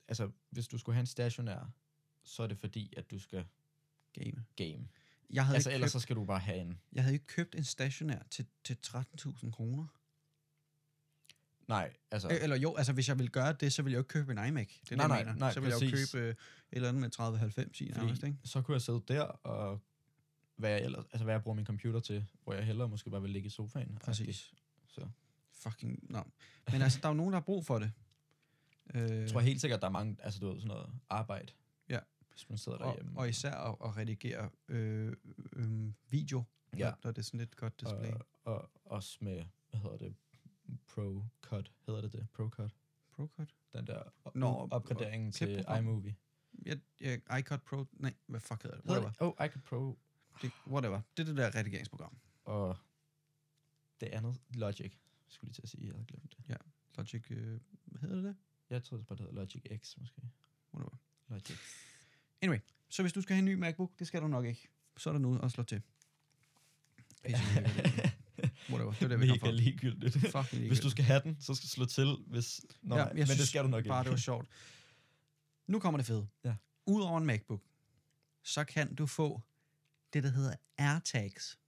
Altså, hvis du skulle have en stationær, så er det fordi, at du skal Game. game. jeg havde, Altså, ikke ellers købt, så skal du bare have en... jeg havde ikke købt en stationær til, til 13.000 kroner. Nej, altså... Øh, Eller jo, altså hvis jeg ville gøre det, så ville jeg jo ikke købe en iMac. Det er Nej, det, jeg nej, nej, så ville jeg jo præcis. købe øh, et eller andet med 3090 i nærmest, ikke? så kunne jeg sidde der og hvad jeg, ellers, altså hvad jeg bruger min computer til, hvor jeg hellere måske bare vil ligge i sofaen. Præcis. Så. Fucking, nå. Men altså, der er jo nogen, der har brug for det. Øh, *laughs* Jeg tror helt sikkert, der er mange, altså du ved, sådan noget arbejde. Ja. Hvis man sidder og, derhjemme. og især at, at redigere øh, øh, video, Ja. der, der er det sådan lidt godt display. og, og også med, hvad hedder det, Pro Cut, hedder det det? Pro Cut. ProCut? Den der op- Nå, opgradering og til iMovie. Ja, ja, iCut Pro, nej, hvad fuck hedder det? Whatever. Oh, iCut Pro. Det, whatever. Det er det der redigeringsprogram. Og det andet, Logic, skulle lige til at sige, jeg havde glemt det. Logic, øh, hvad hedder det det? Jeg tror det bare, det hedder Logic X, måske. Whatever. Logic. Så hvis du skal have en ny MacBook, det skal du nok ikke. Så er der noget at slå til. Pisse Whatever, det er det, vi Mega ligegyldigt. Fucking Hvis du skal have den, så skal du slå til, hvis... Nå, ja, jeg men synes det skal du nok bare, ikke. det var sjovt. Nu kommer det fede. Ja. Udover en MacBook, så kan du få det, der hedder AirTags.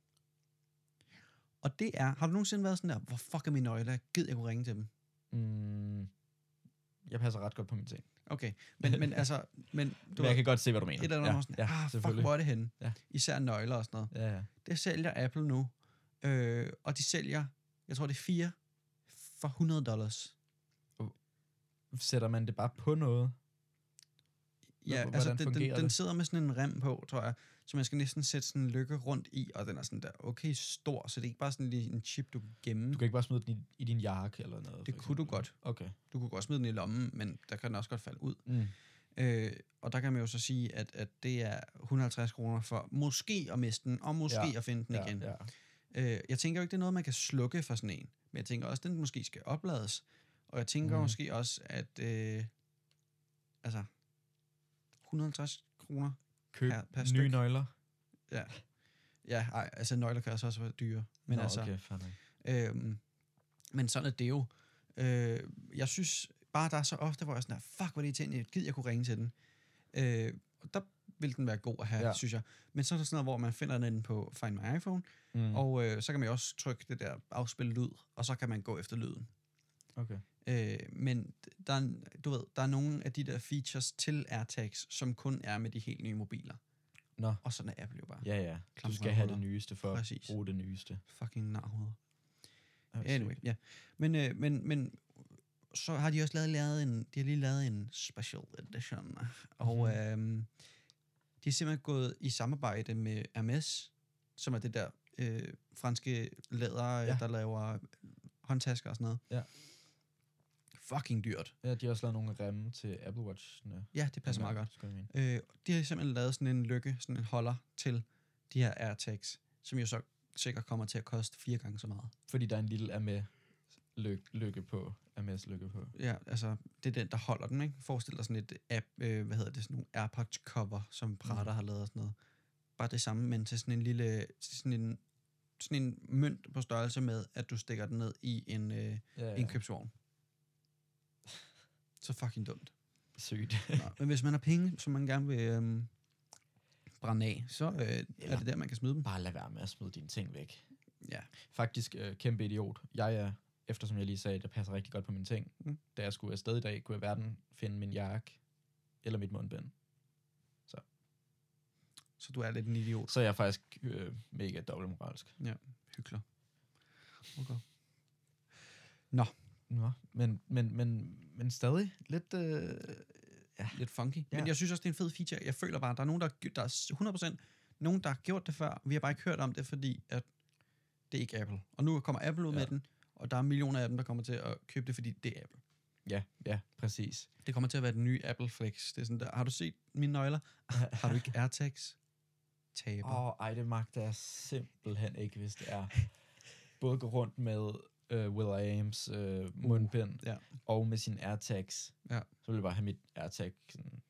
Og det er, har du nogensinde været sådan der, hvor fuck er mine nøgler? Gid jeg kunne ringe til dem? Mm, jeg passer ret godt på mine ting. Okay, men, men *laughs* altså, men du Men jeg kan godt se, hvad du mener. et eller andet ja, sådan, ja, ah, fuck, hvor er det henne? Ja. Især nøgler og sådan noget. Ja, ja. Det sælger Apple nu, øh, og de sælger, jeg tror det er fire for 100 dollars. Sætter man det bare på noget? Ja, Hvordan altså den, den, den sidder med sådan en rem på, tror jeg, så man skal næsten sætte sådan en lykke rundt i, og den er sådan der okay stor, så det er ikke bare sådan lige en chip, du kan gemme. Du kan ikke bare smide den i, i din jakke eller noget? Det kunne du godt. Okay. Du kunne godt smide den i lommen, men der kan den også godt falde ud. Mm. Øh, og der kan man jo så sige, at, at det er 150 kroner for måske at miste den, og måske Ja, at finde den Ja, igen. ja. Øh, jeg tænker jo ikke, det er noget, man kan slukke for sådan en. Men jeg tænker også, at den måske skal oplades. Og jeg tænker mm. måske også, at øh, altså 150 kroner. Køb Per- per nye styk. nøgler. Ja, ej, altså nøgler kan også være dyre. Men Nå, altså, okay, øhm, men sådan er det jo. Øh, jeg synes bare, der er så ofte, hvor jeg er sådan her, fuck, hvor er det irriterende, gid jeg kunne ringe til den. Øh, og der vil den være god at have, ja. Synes jeg. Men så er der sådan noget, hvor man finder den på Find My iPhone, Mm. mm. og øh, så kan man jo også trykke det der afspil lyd, og så kan man gå efter lyden. Okay. Øh, men der er, du ved, der er nogle af de der features til AirTags, som kun er med de helt nye mobiler. Nå. Og sådan er Apple jo bare. Ja, ja. Du skal have det nyeste for Præcis. at bruge det nyeste. Fucking narhoved. Ja, Anyway, ja. Men, øh, men, men så har de også lavet, lavet en, de har lige lavet en special edition, og Mhm. øhm, de er simpelthen gået i samarbejde med Hermes, som er det der øh, franske læder, ja. Ja. der laver håndtasker og sådan noget. Ja. Fucking dyrt. Ja, de har også lavet nogle remme til Apple Watch. Ja, det passer meget godt. Øh, de har simpelthen lavet sådan en lykke, sådan en holder til de her AirTags, som jo så sikkert kommer til at koste fire gange så meget. Fordi der er en lille er med lykke, lykke på. MS lykke på. Ja, altså, det er den, der holder den, ikke? Forestil dig sådan et app, øh, hvad hedder det, sådan nogle AirPods cover, som Prada Mm. har lavet og sådan noget. Bare det samme, men til sådan en lille, til sådan en, sådan en mønt på størrelse med, at du stikker den ned i en øh, Ja, ja. indkøbsvogn. Så fucking dumt. Sygt. Nå, men *laughs* hvis man har penge, som man gerne vil øhm, brænde af, så øh, er det der, man kan smide dem. Bare lad være med at smide dine ting væk. Ja. Faktisk øh, kæmpe idiot. Jeg er, eftersom jeg lige sagde, at jeg passer rigtig godt på mine ting. Mm. Da jeg skulle afsted i dag, kunne jeg hverken finde min jakke eller mit mundbind. Så du er lidt en idiot. Så er jeg faktisk øh, mega dobbeltmoralsk. Hykler. Okay. Nå, men, men, men, men stadig lidt... Øh, Lidt funky. Ja. Ja. Men jeg synes også, det er en fed feature. Jeg føler bare, at der er nogen, der, der er 100% nogen, der har gjort det før. Vi har bare ikke hørt om det, fordi at det er ikke Apple. Og nu kommer Apple ud ja. Ja. med den, og der er millioner af dem, der kommer til at købe det, fordi det er Apple. ja, ja, præcis. Det kommer til at være den nye Apple Flex. Det er sådan der, har du set mine nøgler? *laughs* har du ikke AirTags? Taber. Åh, oh, ej, det magter jeg simpelthen ikke, hvis det er. Både gå rundt med øh, Will I Ams øh, mundbind, ja. og med sin AirTags. Ja. Så vil jeg bare have mit AirTag sådan,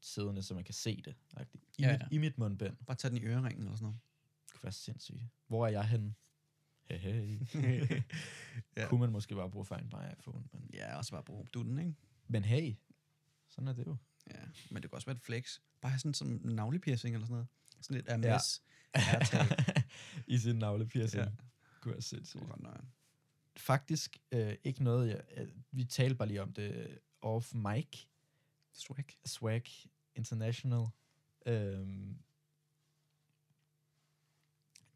siddende, så man kan se det. I, Ja, ja, mit, ja. I mit mundbind. Bare tage den i øreringen eller sådan noget. Det kunne være sindssygt. Hvor er jeg henne? Hey, hey. *laughs* Ja. Kunne man måske bare bruge Find My iPhone. Men, Ja, og så bare bruge du den, ikke? men hey, sådan er det jo. Ja, men det kan også være et flex. Bare have sådan som navlepiercing eller sådan noget. Sådan lidt MS. Ja. *laughs* I sin navlepiercing. Ja. Kunne være sindssygt. Ret nøjeren. Faktisk øh, ikke noget, jeg, øh, vi talte bare lige om det off mic, Swag. Swag International. Øhm,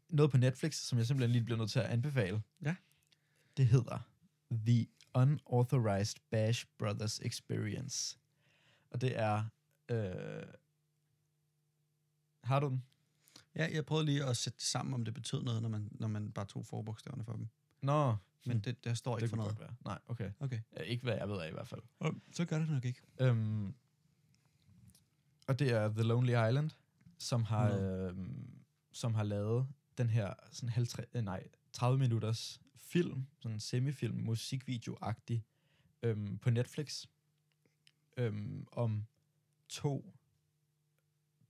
noget på Netflix, som jeg simpelthen lige bliver nødt til at anbefale. Ja. Det hedder The Unauthorized Bash Brothers Experience. Og det er... Øh, har du den? Ja, jeg prøvede lige at sætte det sammen, om det betød noget, når man, når man bare tog forbogstaverne for dem. Nå, Men det, der står ikke det for noget. være. Nej, okay. Okay. Ja, ikke hvad jeg ved af i hvert fald. Så gør det nok ikke. Øhm, og det er The Lonely Island, som har, Nå. øhm, som har lavet den her sådan 50, øh, nej, 30 minutters film, sådan en semifilm, musikvideo-agtig, øhm, på Netflix, øhm, om to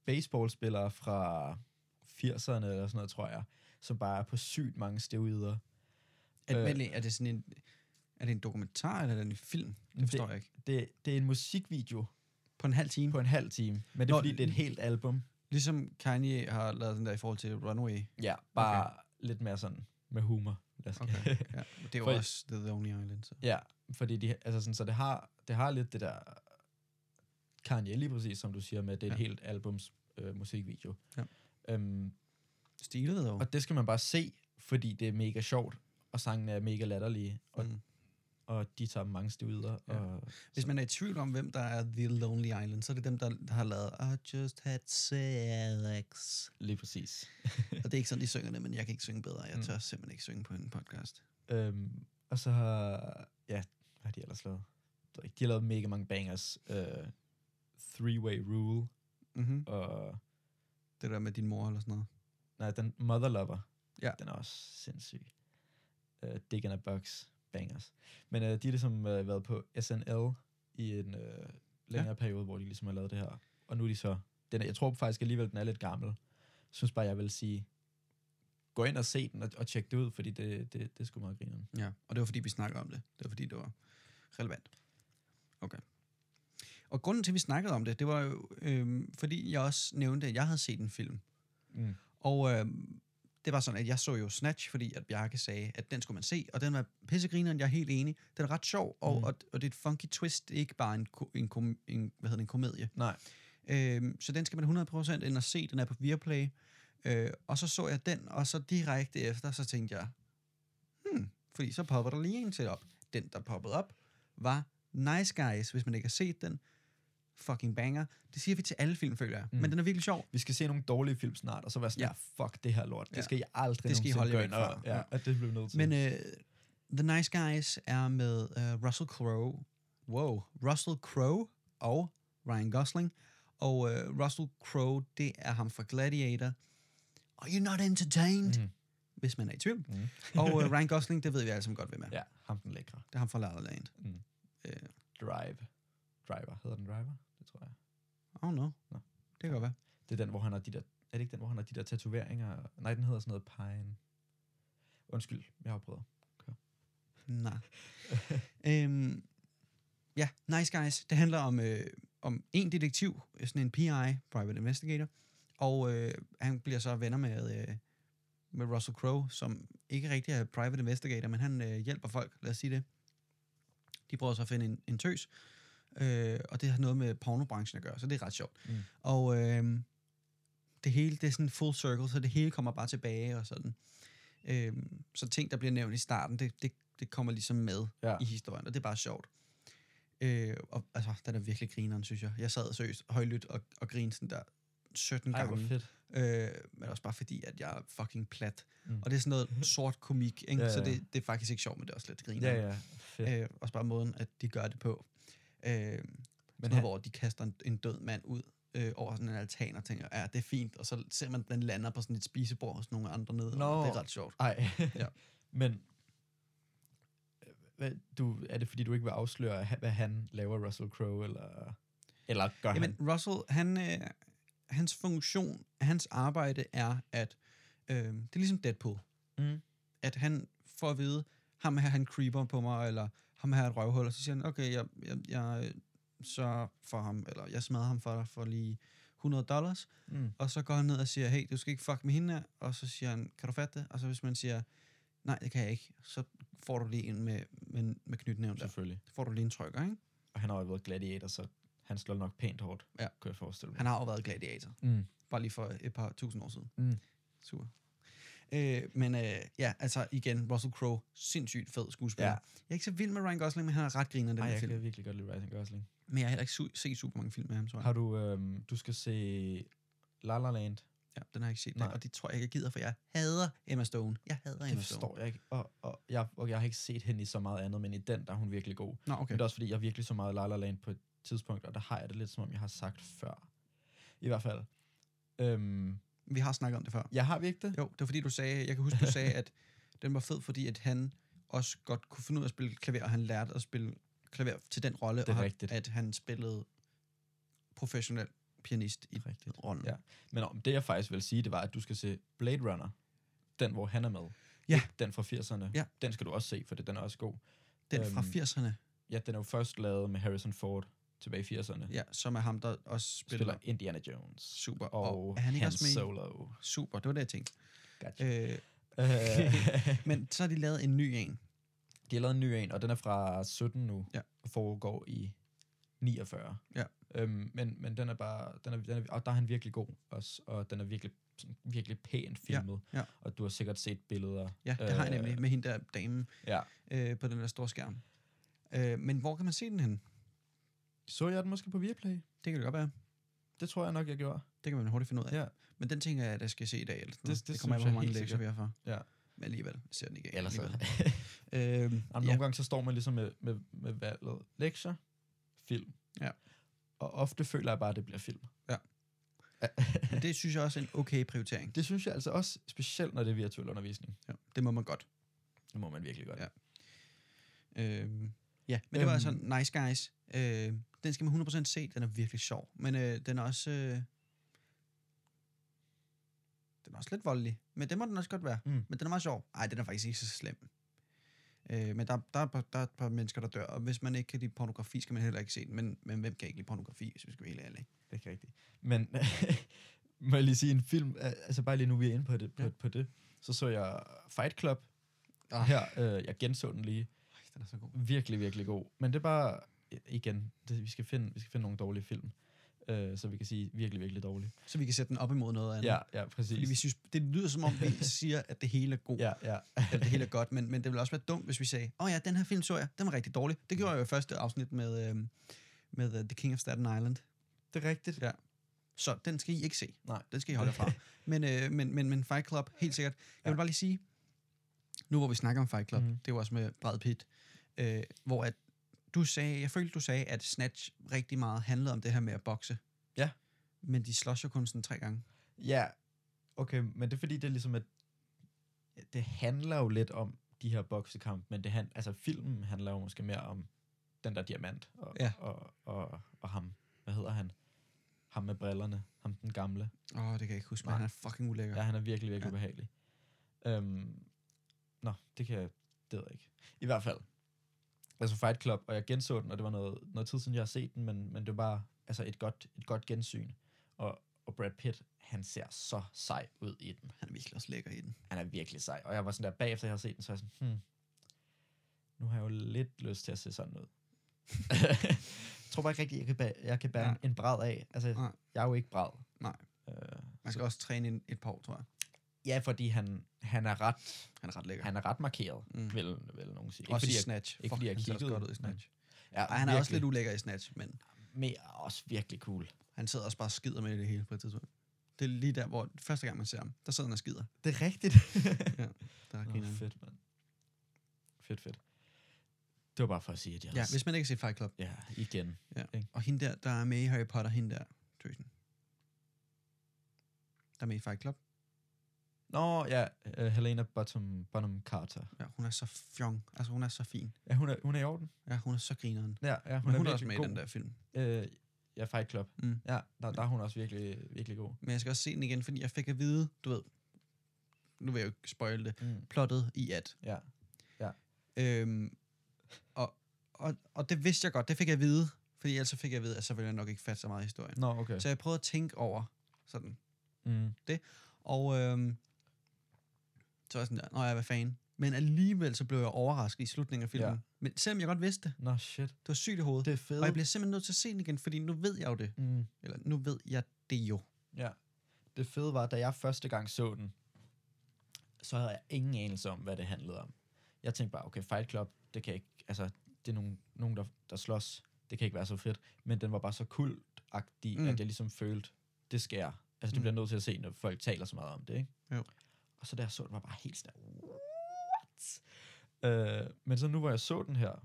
baseballspillere fra 80'erne eller sådan noget, tror jeg, som bare er på sygt mange steroider. Er, Øh. øh, er det sådan en... Er det en dokumentar, eller er det en film? Det forstår det, jeg ikke. Det, det er en musikvideo På en halv time? på en halv time, men det er Nå, fordi, det er et helt album. Ligesom Kanye har lavet den der i forhold til Runaway. Ja, bare okay. lidt mere sådan med humor. Lad os Okay. ja. Det er jo også The Lonely Island. Så. ja, fordi de, altså sådan, så det har, det har lidt det der Kanye lige præcis, som du siger, med det er et Ja. helt albums øh, musikvideo. Ja. Øhm, Stilet dog. og det skal man bare se, fordi det er mega sjovt, og sangene er mega latterlige, og, mm. Mm. og de tager mange stivider. Ja. Og, Hvis man er i tvivl om, hvem der er The Lonely Island, så er det dem, der, har lavet I just had sex. lige præcis. *laughs* og det er ikke sådan, de synger det, men jeg kan ikke synge bedre. Jeg Mm. tør simpelthen ikke synge på en podcast. Øhm, og så har, ja, hvad har de ellers lavet? De har lavet mega mange bangers. Uh, Three-Way Rule, Mm-hmm. og Det der med din mor eller sådan noget. nej, den Mother Lover, Ja. den er også sindssyg. Uh, Dick in a Box, bangers. Men uh, de har ligesom uh, været på SNL i en uh, længere ja. periode, hvor de ligesom har lavet det her. Og nu er de så, den er, jeg tror faktisk alligevel, den er lidt gammel. Jeg synes bare, jeg vil sige, gå ind og se den og, og tjek det ud, fordi det, det, det sgu meget grineren. Ja, og det var fordi, vi snakker om det. Det var fordi, det var relevant. Okay. Og grunden til, at vi snakkede om det, det var jo, øhm, fordi jeg også nævnte, at jeg havde set en film. Mm. Og øhm, det var sådan, at jeg så jo Snatch, fordi at Bjarke sagde, at den skulle man se, og den var pissegrineren, jeg er helt enig. Den er ret sjov, og, Mm. og, og det er et funky twist, ikke bare en, en, kom, en, hvad hedder det, en komedie. Nej. Øhm, så den skal man 100% ind og se, den er på Viaplay. Øh, og så så jeg den, og så direkte efter, så tænkte jeg, hmm, fordi så popper der lige en til op. Den, der poppede op, var Nice Guys, hvis man ikke har set den. Fucking banger. Det siger vi til alle film, føler jeg. Mm. Mm. Men den er virkelig sjov. Vi skal se nogle dårlige film snart, og så være sådan, ja. Fuck det her lort. Det Ja. skal I aldrig Det skal I holde og- fra. Ja, Ja. at det bliver nødt til. Men uh, The Nice Guys er med uh, Russell Crowe. Wow. Russell Crowe og Ryan Gosling. Og uh, Russell Crowe, det er ham fra Gladiator. Are you not entertained? Mhm. Hvis man er i tvivl. Mm. *laughs* Og uh, *laughs* Ryan Gosling, det ved vi alle sammen godt, hvem er. Ja, ham den lækre. Det er ham fra La La Land. Mm. Øh, Drive. Driver. Hedder den Driver? Tror jeg. oh no. Nå. Det kan godt være. Det er den, hvor han har de der... Er det ikke den, hvor han har de der tatoveringer? Nej, den hedder sådan noget Pine. Undskyld, jeg har prøvet. Nej. *laughs* øhm, ja, Nice Guys. Det handler om, øh, om en detektiv, sådan en PI, Private Investigator, og øh, han bliver så venner med, øh, med Russell Crowe, som ikke rigtig er Private Investigator, men han øh, hjælper folk, lad os sige det. De prøver så at finde en, en tøs, øh, og det har noget med pornobranchen at gøre, så det er ret sjovt. Mm. Og øh, det hele, det er sådan full circle, så det hele kommer bare tilbage og sådan. Øh, så ting, der bliver nævnt i starten, det, det, det kommer ligesom med Ja. i historien, og det er bare sjovt. Øh, og altså, den er virkelig grineren, synes jeg. Jeg sad seriøst højlydt og, og grinede sådan der 17 Ej, gange. fedt. Øh, men også bare fordi, at jeg er fucking plat. Mm. Og det er sådan noget *laughs* sort komik, ikke? Ja, så ja. det, det er faktisk ikke sjovt, men det er også lidt griner. Ja, ja. Fedt. Øh, også bare måden, at de gør det på. Øh, men han, hvor de kaster en, en død mand ud øh, over sådan en altan og tænker, ja, det er fint. Og så ser man, at den lander på sådan et spisebord hos nogle andre nede. Nå. Og det er ret sjovt. Ej. Ja. *laughs* Men hvad, du, er det fordi, du ikke vil afsløre, hvad han laver, Russell Crowe, eller, eller gør Jamen, han? Russell, han, øh, hans funktion, hans arbejde er, at øh, det er ligesom Deadpool. Mm. At han får at vide, ham her, han creeper på mig, eller ham her er et røvhul, og så siger han, okay, jeg, jeg, jeg øh, sørger for ham, eller jeg smadrer ham for dig, for lige 100 dollars, Mm. og så går han ned og siger, hey, du skal ikke fuck med hende her, og så siger han, kan du fatte det? Og så hvis man siger, nej, det kan jeg ikke, så får du lige en med, med, med knytnævn der. Selvfølgelig. Så får du lige en trykker, ikke? Og han har jo været gladiator, så han slår nok pænt hårdt, Ja. kunne jeg forestille mig. Han har jo været gladiator, Mm. bare lige for et par tusind år siden. Mm. Super. Øh, men øh, ja, altså igen, Russell Crowe, sindssygt fed skuespiller. Ja. Jeg er ikke så vild med Ryan Gosling, men han er ret griner den Ej, her jeg film. kan virkelig godt lide Ryan Gosling. Men jeg har heller ikke su- set super mange film med ham, tror jeg. Har du, øhm, du skal se La La Land. Ja, den har jeg ikke set. Nej. Og det tror jeg ikke, jeg gider, for jeg hader Emma Stone. Jeg hader Det Emma Stone. forstår jeg ikke. Og, og, jeg, og jeg har ikke set hende i så meget andet, men i den, der er hun virkelig god. Nå, okay. Men det er også fordi, jeg virkelig så meget La La Land på et tidspunkt, og der har jeg det lidt, som om jeg har sagt før. I hvert fald. Øhm, Vi har snakket om det før. jeg har vi ikke det? Jo, det var fordi, du sagde, jeg kan huske, du sagde, at den var fed, fordi at han også godt kunne finde ud af at spille klaver, og han lærte at spille klaver til den rolle, og rigtigt. at han spillede professionel pianist i Rigtigt. rollen. Ja. Men om det, jeg faktisk vil sige, det var, at du skal se Blade Runner. Den, hvor han er med. Ja. Ikke Den fra 80'erne. Ja. Den skal du også se, for det, den er også god. Den fra Øhm, 80'erne, Ja, den er jo først lavet med Harrison Ford tilbage i 80'erne. ja, som er ham, der også spiller. Spiller Indiana Jones. Super. Og, Og er han ikke Han også med i- Solo. Super, det var det, jeg tænkte. Gotcha. Øh, Øh, *laughs* men så har de lavet en ny en. de har lavet en ny en, og den er fra 17 nu, Ja. og foregår i 49. Ja. Øhm, men, men den er bare, den er, den er, og der er han virkelig god også, og den er virkelig, sådan, virkelig pænt filmet. ja. Og du har sikkert set billeder. Ja, det har jeg Øh, nemlig med hende der dame Ja. øh, på den der store skærm. Øh, men hvor kan man se den hen? Så jeg den måske på Viaplay? Det kan det godt være. Det tror jeg nok, jeg gjorde. Det kan man hurtigt finde ud af. Ja. Men den tænker jeg, at jeg skal se i dag. Eller. Det- det det kommer jeg hvor mange lektier vi har for. Ja. Men alligevel, jeg ser den ikke. Ellers så. øhm, Jamen, ja. Nogle gange så står man ligesom med, med, med valget lektier, film. Ja. Og ofte føler jeg bare, at det bliver film. Ja. *laughs* Men det synes jeg også er en okay prioritering. Det synes jeg altså også, specielt når det er virtuel undervisning. Ja, det må man godt. Det må man virkelig godt. Ja. Øhm, ja, men det var altså Øhm. Nice Guys. Øh, den skal man 100% se. Den er virkelig sjov. Men øh, den er også... Øh, den er også lidt voldelig. Men det må den også godt være. Mm. Men den er meget sjov. Ej, den er faktisk ikke så slem. Øh, men der, der, er, par- der er et par mennesker, der dør. Og hvis man ikke kan lide pornografi, skal man heller ikke se den. Men, men hvem kan ikke lide pornografi, hvis vi skal være helt ærlige? Det er ikke rigtigt. Men *laughs* må jeg lige sige en film, al- altså bare lige nu vi er inde på det, på, Ja. på det, så så jeg Fight Club Ah. her, øh, jeg genså den lige, den er så god. virkelig, virkelig god. Men det er bare, øh, igen, det, vi, skal finde, vi skal finde nogle dårlige film, øh, så vi kan sige virkelig, virkelig dårlige. Så vi kan sætte den op imod noget andet. Ja, ja, præcis. Fordi vi synes, det lyder som om, vi *laughs* siger, at det hele er god. Ja, ja. at det hele er godt, men, men det ville også være dumt, hvis vi sagde, åh oh ja, den her film så jeg, den var rigtig dårlig. Det gjorde jeg jo i første afsnit med, øhm, med uh, The King of Staten Island. det er rigtigt. Ja. Så den skal I ikke se. Nej. Den skal I holde fra. *laughs* men, øh, men, men, men Fight Club, helt sikkert. Jeg vil bare lige sige, nu hvor vi snakker om Fight Club, mm-hmm. det var også med Brad Pitt, øh, hvor at du sagde, jeg følte, du sagde, at Snatch rigtig meget handlede om det her med at bokse. Ja. Men de slås jo kun sådan tre gange. Ja, okay, men det er fordi, det er ligesom, at det handler jo lidt om de her boksekamp, men det han, altså filmen handler jo måske mere om den der diamant, og, Ja. og, og, og ham, hvad hedder han? Ham med brillerne, ham den gamle. Åh, oh, det kan jeg ikke huske, men han er fucking ulækker. Ja, han er virkelig, virkelig Ja. ja. behagelig. Øhm, nå, det kan jeg, det ved jeg ikke. I hvert fald, altså Fight Club, og jeg genså den, og det var noget, noget tid siden, jeg har set den, men, men det var bare altså et godt, et godt gensyn. Og, og Brad Pitt, han ser så sej ud i den. Han er virkelig også lækker i den. Han er virkelig sej. Og jeg var sådan der, bagefter jeg har set den, så jeg sådan, hmm, nu har jeg jo lidt lyst til at se sådan ud. *laughs* jeg tror bare ikke rigtigt, jeg kan bære, jeg kan bære Nej. en, bræd af. Altså, Nej. jeg er jo ikke bræd. Nej. Øh, Man skal også træne en, et par år, tror jeg. Ja, fordi han, han er ret Han er ret lækker. han er ret markeret, Mm. vil, vil nogen sige. Ikke også fordi i jeg, Snatch. ikke fordi jeg han ser også kiggede, godt ud i Snatch. ja, Ej, han er også lidt ulækker i Snatch, men mere, også virkelig cool. han sidder også bare og skider med det hele på et tidspunkt. Det er lige der, hvor første gang man ser ham, der sidder han og skider. Det er rigtigt. *laughs* Der er Nå, fedt, mand. Fedt, fedt. Det var bare for at sige, at jeg Ja, også- hvis man ikke set Fight Club. ja, igen. Og hende der, der er med i Harry Potter, hende der, tøsen. Der er med i Fight Club. Nå, ja, uh, Helena Bottom, Bonham Carter. Ja, hun er så fjong. Altså, hun er så fin. Ja, hun er, hun er i orden. Ja, hun er så grineren. Ja, ja hun, Hun, er, hun er også med i god. den der film. Øh, ja, Fight Club. Mm. Ja, der, der er hun også virkelig, virkelig god. Men jeg skal også se den igen, fordi jeg fik at vide, du ved, nu vil jeg jo ikke spoil det, Mm. plottet i at. Ja. Øhm, og, og, og det vidste jeg godt, det fik jeg at vide Fordi ellers fik jeg at vide, at så ville jeg nok ikke fatte så meget historien. Nå, okay. Så jeg prøvede at tænke over sådan. Mm. Og øhm, så var jeg sådan nå ja, hvad fanden. Men alligevel så blev jeg overrasket i slutningen af filmen. Ja. Men selvom jeg godt vidste det, Nå, shit. det var sygt i hovedet. Det er fedt. Og jeg bliver simpelthen nødt til at se den igen, fordi nu ved jeg jo det. Mm. Eller nu ved jeg det jo. Ja. Det fede var, da jeg første gang så den, så havde jeg ingen anelse om, hvad det handlede om. Jeg tænkte bare, okay, Fight Club, det kan ikke, altså, det er nogen, nogen der, der slås. Det kan ikke være så fedt. Men den var bare så kultagtig, Mm. at jeg ligesom følte, det jeg. Altså, det Mm. bliver jeg nødt til at se, når folk taler så meget om det, ikke? Jo. Og så da jeg så den, var jeg bare helt sådan, what? Øh, men så nu, hvor jeg så den her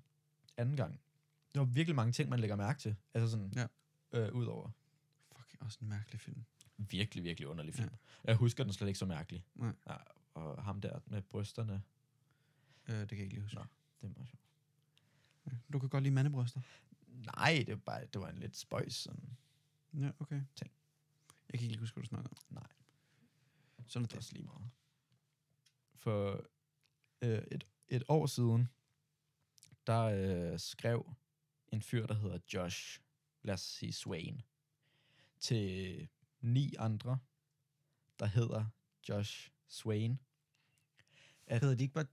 anden gang, der var virkelig mange ting, man lægger mærke til. Altså sådan, Ja. øh, udover Fuck, også en mærkelig film. virkelig, virkelig underlig film. Ja. Jeg husker den slet ikke så mærkelig. Nej. Ja, og ham der med brysterne, Øh, det kan jeg ikke lige huske. Nå. det er meget sjovt. Ja. Du kan godt lide mandebryster. Nej, det var, bare, det var en lidt spøjs sådan. Ja, okay. Ting. Jeg kan ikke lige huske, hvad du snakker om. Nej. Sådan er Det er det. også lige meget. For øh, et, et år siden, der øh, skrev en fyr, der hedder Josh, lad os sige Swain, til ni andre, der hedder Josh Swain. At Hedder de ikke bare...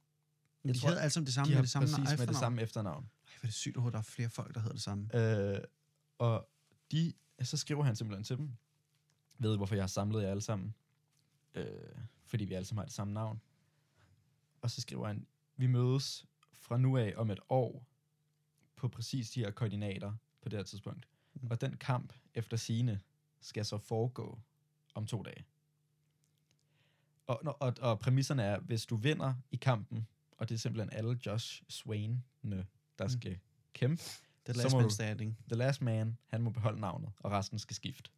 Jeg de tror, hedder alle sammen det samme de med det samme præcis med det efternavn. samme efternavn. Ej, hvor er det sygt, at der er flere folk, der hedder det samme. Øh, og de, så skriver han simpelthen til dem, ved hvorfor jeg har samlet jer alle sammen? Øh, fordi vi alle sammen har det samme navn. Og så skriver han, vi mødes fra nu af om et år på præcis de her koordinater på det her tidspunkt. Mm. Mm. Og den kamp efter sine skal så foregå om to dage. Og, og, og, præmisserne er, hvis du vinder i kampen, og det er simpelthen alle Josh Swain, der Mm. skal kæmpe, Det Så er last man standing. The Last Man, han må beholde navnet, og resten skal skifte.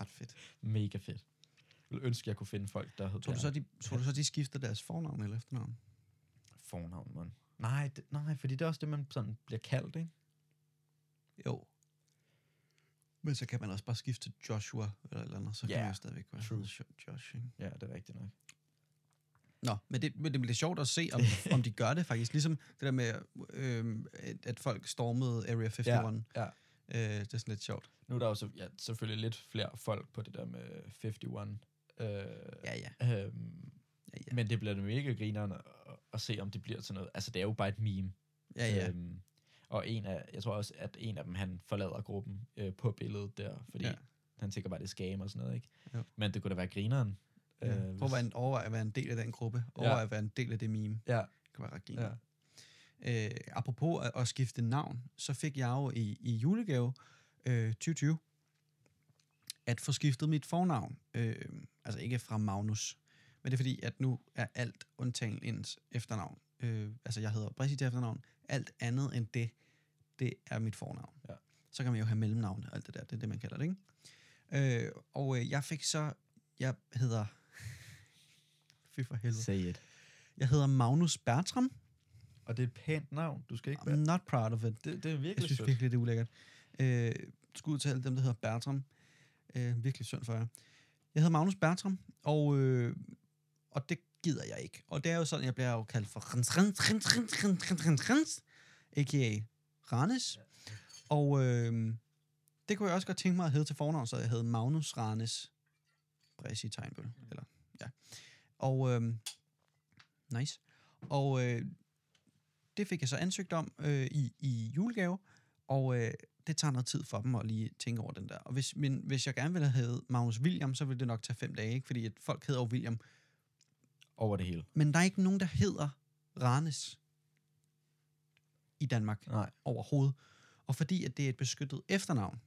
Ret fedt. Mega fedt. Ville ønske, jeg kunne finde folk, der hed Tror du, så, de, tror du så, de skifter deres fornavn eller efternavn? fornavn, man. Nej, det, nej, fordi det er også det, man sådan bliver kaldt, ikke? Jo. Men så kan man også bare skifte til Joshua eller eller andet, så kan Ja, man jo stadigvæk være true. Josh, ikke? Ja, det er rigtigt nok. Nå, men det, men det bliver sjovt at se, om, *laughs* om de gør det faktisk. Ligesom det der med, øh, at, at folk stormede Area 51. Ja, ja. Øh, det er sådan lidt sjovt. Nu er der jo så, ja, selvfølgelig lidt flere folk på det der med 51. Øh, Ja, ja. Øhm, ja, ja. Men det bliver mega grineren at, at se, om det bliver til noget. Altså, det er jo bare et meme. ja, ja. Øhm, og en af, jeg tror også, at en af dem, han forlader gruppen øh, på billedet der, fordi Ja. ja. han tænker bare, det er scam og sådan noget, ikke? Jo. Men det kunne da være grineren. ja. Prøv at hvis- være en, overvej at være en del af den gruppe. Ja. Overvej at være en del af det meme. Ja, Det kan være ret griner. ja. Øh, apropos at, at skifte navn, så fik jeg jo i, i julegave øh, 2020 at få skiftet mit fornavn. Øh, altså ikke fra Magnus, men det er fordi, at nu er alt undtagen ens efternavn. Øh, altså jeg hedder Brisi til efternavn. Alt andet end det, det er mit fornavn. Ja. Så kan man jo have mellemnavn og alt det der. Det er det, man kalder det, ikke? Øh, og øh, jeg fik så... Jeg hedder... *laughs* Fy for helvede. Say it. Jeg hedder Magnus Bertram. Og det er et pænt navn. Du skal ikke I'm være... not proud of it. Det, det er Jeg virkelig synes sødt. virkelig, det er ulækkert. Øh, til alle dem, der hedder Bertram. Øh, virkelig synd for jer. Jeg hedder Magnus Bertram, og, øh, og det gider jeg ikke. Og det er jo sådan, jeg bliver jo kaldt for Rens, Rens, Rens, Rens, Rens, Rens, Rens, Rens, a.k.a. Ranes. Og øh, det kunne jeg også godt tænke mig at hedde til fornavn, så jeg hed Magnus Ranes Bressi Tegnbøl. Eller, ja. Og øh, nice. Og øh, det fik jeg så ansøgt om øh, i, i julegave, og øh, det tager noget tid for dem at lige tænke over den der. Og hvis, men, hvis jeg gerne ville have Magnus William, så ville det nok tage fem dage, ikke? fordi at folk hedder jo William. Over det hele. Men der er ikke nogen, der hedder Ranes i Danmark Nej. overhovedet. Og fordi at det er et beskyttet efternavn,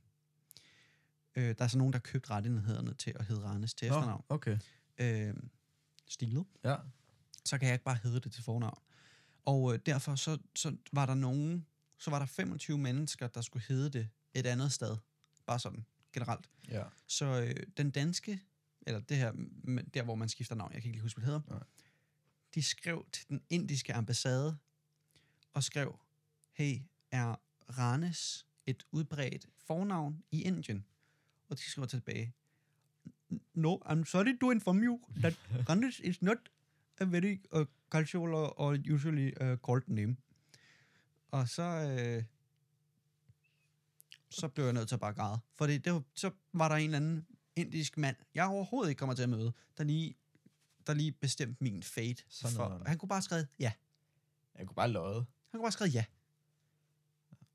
øh, der er så nogen, der har købt rettighederne til at hedde Ranes til efternavn. okay. Øh, stilet. Ja. så kan jeg ikke bare hedde det til fornavn. Og øh, derfor så, så var der nogen, så var der 25 mennesker, der skulle hedde det et andet sted. Bare sådan, generelt. Ja. Så øh, den danske, eller det her, der hvor man skifter navn, jeg kan ikke lige huske, hvad det hedder, Nej. de skrev til den indiske ambassade, og skrev, hey, er Ranes et udbredt fornavn i Indien? Og de skriver tilbage, no, I'm sorry to inform you that Ranes is not a very uh, cultural or, or usually uh, called name. Og så, øh, så blev jeg nødt til at bare græde. For det, var, så var der en eller anden indisk mand, jeg overhovedet ikke kommer til at møde, der lige, der lige bestemte min fate. Sådan for, han kunne bare skrive ja. Jeg kunne bare løje. Han kunne bare skrive ja.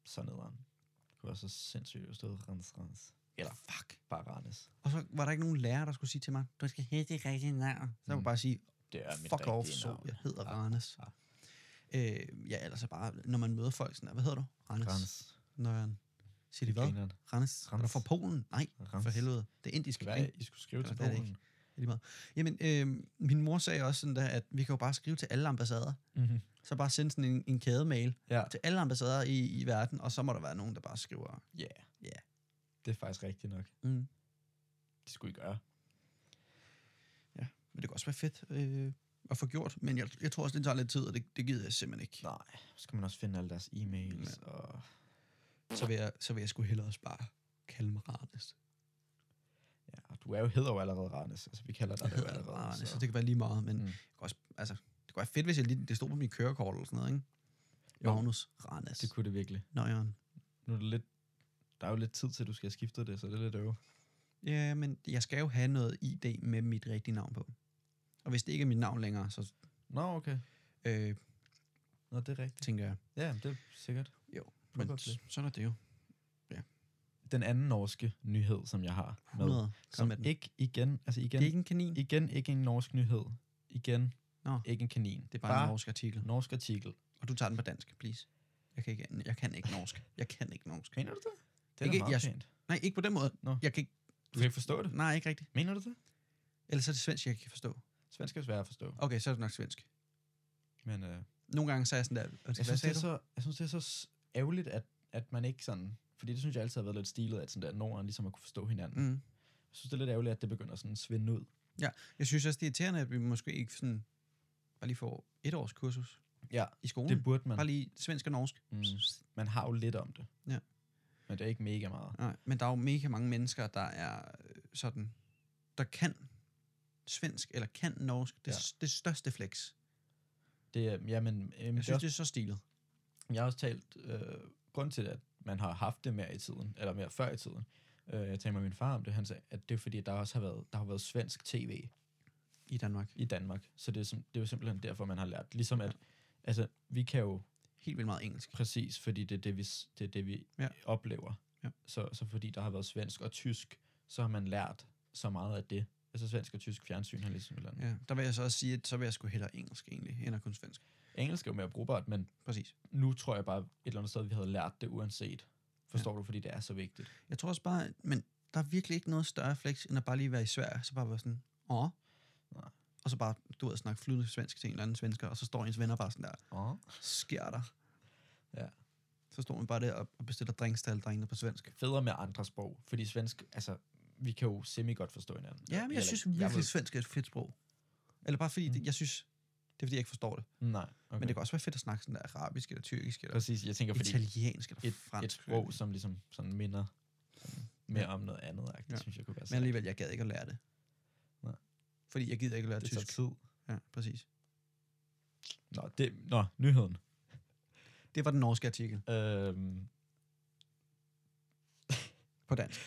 Så nederen. Det kunne være så sindssygt, at stå rens, rens. Eller Fuck. bare Rannes. Og så var der ikke nogen lærer, der skulle sige til mig, du skal have det rigtige navn. Så jeg Mm. kunne bare sige, Det er mit fuck off, så jeg hedder Ah, Rannes. ah. Øh, ja, ellers er bare, når man møder folk sådan hvad hedder du? Rannes. Rannes. Når jeg siger de hvad? Grineren. Rannes. Er du Rannes. fra Polen? Nej, for Rannes. helvede. Det er indisk. Være, I skulle skrive Eller til er det Polen. Lige meget. Jamen, øh, min mor sagde også sådan der, at vi kan jo bare skrive til alle ambassader. Mm-hmm. Så bare sende sådan en, en kædemail Ja. til alle ambassader i, i verden, og så må der være nogen, der bare skriver. Ja. Yeah. Ja. Det er faktisk rigtigt nok. Mm. Det skulle I gøre. Men det kan også være fedt øh, at få gjort. Men jeg, jeg tror også, det tager lidt tid, og det, det gider jeg simpelthen ikke. Nej, så skal man også finde alle deres e-mails. Ja. Og... Så vil jeg, så vil jeg sgu hellere også bare kalde mig Randes. Ja, du er jo hedder jo allerede Rannes. Altså, vi kalder dig det jo allerede. Randes, så det kan være lige meget. Men Mm. det, kan også, altså, det kunne være fedt, hvis jeg lige, det stod på min kørekort eller sådan noget, ikke? Jo. Magnus Randes. det kunne det virkelig. Nøjeren. Nu er det lidt... Der er jo lidt tid til, at du skal have skiftet det, så det er lidt øve. Ja, men jeg skal jo have noget ID med mit rigtige navn på. Og hvis det ikke er mit navn længere, så Nå, okay. øh, Nå, det er rigtigt. tænker jeg, Ja, det er sikkert. jo. Men det. sådan er det jo. Den anden norske nyhed, som jeg har 100. Kom som med den. ikke igen, altså igen, Det er ikke en kanin. igen ikke en norsk nyhed. Igen, Nå. ikke en kanin. Det er bare, bare en norsk artikel. norsk artikel. Og du tager den på dansk, please. Jeg kan ikke, jeg kan ikke norsk. Jeg kan ikke norsk. Mener du det? Det er Ikke- ikke, meget jeg- pænt. Nej, ikke på den måde. Nå. Jeg kan ikke, Du kan ikke forstå det? nej, ikke rigtigt. Mener du det? Ellers er det svensk, jeg ikke kan forstå. Svensk er svært at forstå. Okay, så er det nok svensk. Men øh, Nogle gange så er jeg sådan der, jeg, hvad synes, det sagde er du? så, jeg synes, det er så ærgerligt, at, at man ikke sådan... Fordi det synes jeg altid har været lidt stilet, at sådan der Norden ligesom at kunne forstå hinanden. Mm. Jeg synes, det er lidt ærgerligt, at det begynder sådan at svinde ud. Jeg synes også, det er irriterende, at vi måske ikke sådan, bare lige får et års kursus Ja, i skolen. det burde man. Bare lige svensk og norsk. Mm. Man har jo lidt om det. Ja. Men det er ikke mega meget. Nej, men der er jo mega mange mennesker, der er øh, sådan, der kan svensk eller kan norsk. Det Ja. det største flex. Det er, ja, men, øhm, Jeg det synes, det er så stilet. jeg har også talt, øh, grund til, at man har haft det mere i tiden, eller mere før i tiden. Øh, jeg talte med min far om det, han sagde, at det er fordi, der også har været, der har været svensk tv I Danmark. i Danmark. Så det er, sim- det er jo simpelthen derfor, man har lært. Ligesom at, altså, vi kan jo Helt vildt meget engelsk. præcis, fordi det er det, vi, s- det, er det, vi Ja. oplever. Ja. Så, så fordi der har været svensk og tysk, så har man lært så meget af det. Altså svensk og tysk fjernsyn har ligesom et eller andet. Ja, der vil jeg så også sige, at så vil jeg sgu hellere engelsk egentlig, end at kun svensk. Engelsk er jo mere brugbart, men Præcis. nu tror jeg bare et eller andet sted, vi havde lært det uanset. Forstår ja. du? Fordi det er så vigtigt. Jeg tror også bare, men der er virkelig ikke noget større flex, end at bare lige være i Sverige, så bare være sådan, åh. Nej. Og så bare, du ved, at snakke flydende svensk til en eller anden svensker, og så står ens venner bare sådan der, Oh. sker der? Ja. Så står man bare der og og bestiller drinks til alle drengene på svensk. Federe med andre sprog, fordi svensk, altså, vi kan jo semi godt forstå hinanden. Ja, men jeg Eller- synes virkelig, ved- svensk er et fedt sprog. Eller bare fordi, Mm. det, jeg synes, det er fordi, jeg ikke forstår det. Nej, Okay. Men det kan også være fedt at snakke sådan der arabisk, eller tyrkisk, eller Præcis, jeg tænker, fordi italiensk, eller et, fransk. et sprog, som ligesom sådan minder sådan mere Ja. om noget andet, det Ja. synes jeg kunne være Men alligevel, jeg gad ikke at lære det. Nej. Fordi jeg gider ikke at lære Det tysk. tid. Ja, præcis. Nå, det, nå, nyheden. Det var den norske artikel Øhm, på dansk.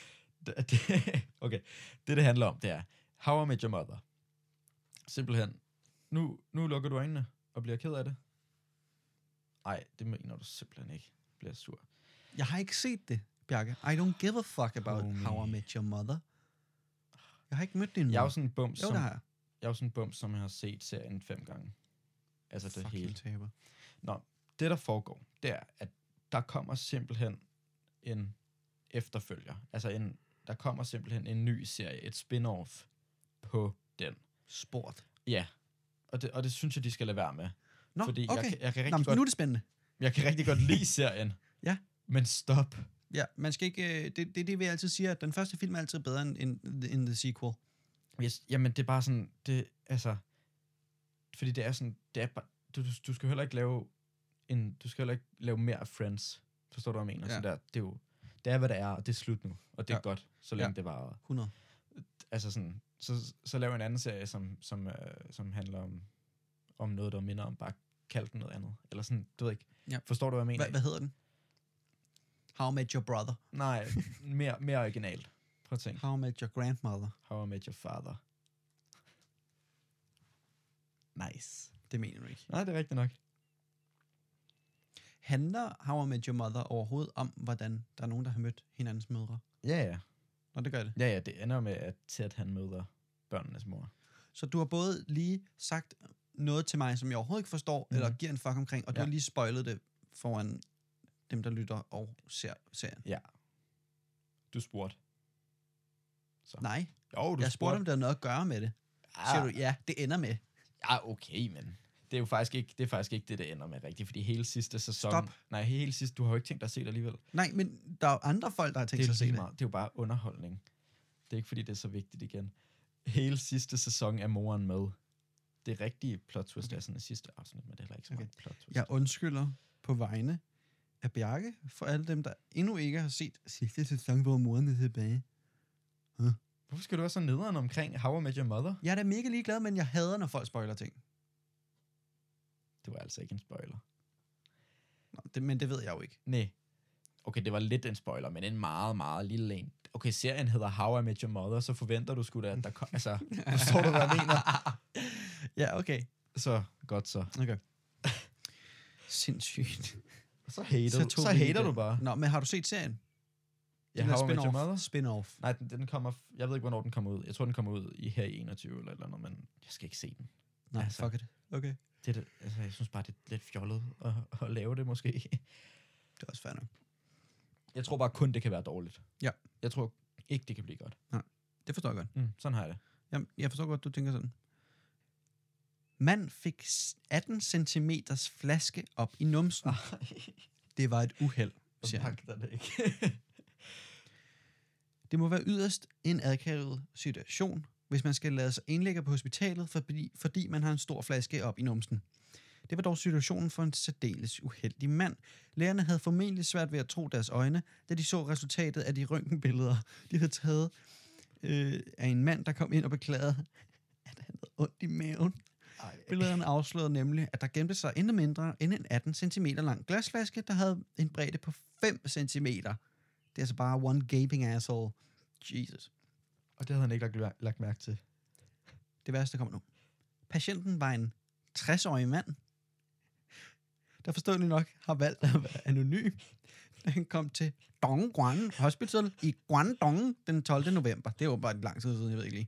Det, det, *laughs* okay, det det handler om, det er How I Met Your Mother. Simpelthen, nu, nu lukker du øjnene og bliver ked af det. Nej, det mener du simpelthen ikke. Bliver sur. Jeg har ikke set det, Bjarke. I don't give a fuck about Homie. How I Met Your Mother. Jeg har ikke mødt din mor. Jeg er jo sådan en bums, jo, som, det jeg. jeg er sådan en bums, som jeg har set serien fem gange. Altså det Fucking hele. taber. Det, der foregår, det er, at der kommer simpelthen en efterfølger. Altså en, der kommer simpelthen en ny serie, et spin-off på den. Sport. Ja, og det, og det synes jeg, de skal lade være med. Nå, fordi okay. jeg, jeg, kan Nå, rigtig men godt, nu er det spændende. jeg kan rigtig godt lide serien. *laughs* Ja. Men stop. Ja, man skal ikke... øh, Det, det er det, vi altid siger, at den første film er altid bedre end, end, end the sequel. Yes, jamen, det er bare sådan, det, altså, fordi det er sådan, det er bare, du, du, skal heller ikke lave en, du skal heller ikke lave mere af Friends. Forstår du, hvad jeg mener? Ja. Sådan der, det er jo, det er, hvad det er, og det er slut nu. Og det er Ja. godt, så længe Ja. det varer. 100. Altså sådan, så, så lav en anden serie, som, som, øh, som handler om, om noget, der minder om bare kaldt noget andet. Eller sådan, du ved ikke. Ja. Forstår du, hvad jeg mener? Hvad, hvad hedder den? How I Met Your Brother. Nej, mere, mere originalt. Prøv at tænke. How I Met Your Grandmother. How I Met Your Father. Nice. Det mener du ikke. Nej, det er rigtigt nok. Handler How I Met Your Mother overhovedet om, hvordan der er nogen, der har mødt hinandens mødre? Ja, ja. Nå, det gør det. Ja, ja, det ender med, at Ted han møder børnenes mor. Så du har både lige sagt noget til mig, som jeg overhovedet ikke forstår, mm. Eller giver en fuck omkring, og du Ja. har lige spoilet det foran dem, der lytter og ser serien. Du spurgte. Så. Nej, Jo, du jeg spurgte, om det havde noget at gøre med det. Ja, Siger du, ja, det ender med. ja, okay, men det er jo faktisk ikke det, er faktisk ikke det, det ender med rigtigt, fordi hele sidste sæson... Stop. Nej, hele sidste, du har jo ikke tænkt dig at se det alligevel. Nej, men der er jo andre folk, der har tænkt det sig at se det. meget. det er jo bare underholdning. Det er ikke, fordi det er så vigtigt igen. Hele sidste sæson er moren med. Det rigtige plot twist okay. er sådan i sidste afsnit, men det er heller ikke så Okay. meget plot twist. Jeg undskylder på vegne af Bjarke for alle dem, der endnu ikke har set sidste sæson, hvor moren er tilbage. Hvorfor skal du være så nederen omkring How I Met Your Mother? Jeg er da mega ligeglad, men jeg hader, når folk spoiler ting. Det var altså ikke en spoiler. Nå, det, men det ved jeg jo ikke. Nej. Okay, det var lidt en spoiler, men en meget, meget lille en. Okay, serien hedder How I Met Your Mother, så forventer du sgu da, at der kom... Altså, *laughs* forstår du, hvad jeg mener? ja, okay. Så, godt så. Okay. Sindssygt. Så hater, Så du, så hater du bare. Nå, men har du set serien? Ja, How I Met Your. Mother? Spin-off. Nej, den, den kommer... Jeg ved ikke, hvornår den kommer ud. Jeg tror, den kommer ud i her i 21 eller et eller andet, men jeg skal ikke se den. Nej, Altså. fuck it. Okay. Det er det, altså, jeg synes bare, det er lidt fjollet at, at lave det måske. Det er også fair nok. Jeg tror bare kun, det kan være dårligt. Ja. Jeg tror ikke, det kan blive godt. Det forstår jeg godt. Mm, sådan har jeg det. Jamen, jeg forstår godt, du tænker sådan. Mand fik s- 18 cm flaske op i numsen. Det var et uheld, siger han. det ikke. Det må være yderst en adkæret situation, hvis man skal lade sig indlægge på hospitalet, fordi, fordi man har en stor flaske op i numsen. Det var dog situationen for en særdeles uheldig mand. Lærerne havde formentlig svært ved at tro deres øjne, da de så resultatet af de røntgenbilleder, de havde taget øh, af en mand, der kom ind og beklagede, at han havde ondt i maven. Ej. Billederne afslørede nemlig, at der gemte sig intet mindre end en 18 cm lang glasflaske, der havde en bredde på 5 cm. Det er altså bare one gaping asshole. Jesus. Og det havde han ikke lagt, lagt mærke til. Det værste kommer nu. Patienten var en 60-årig mand, der forståeligt nok har valgt at være anonym, da han kom til Dongguan Hospital i Guangdong den 12. november. Det var bare et lang tid siden, jeg ved ikke lige.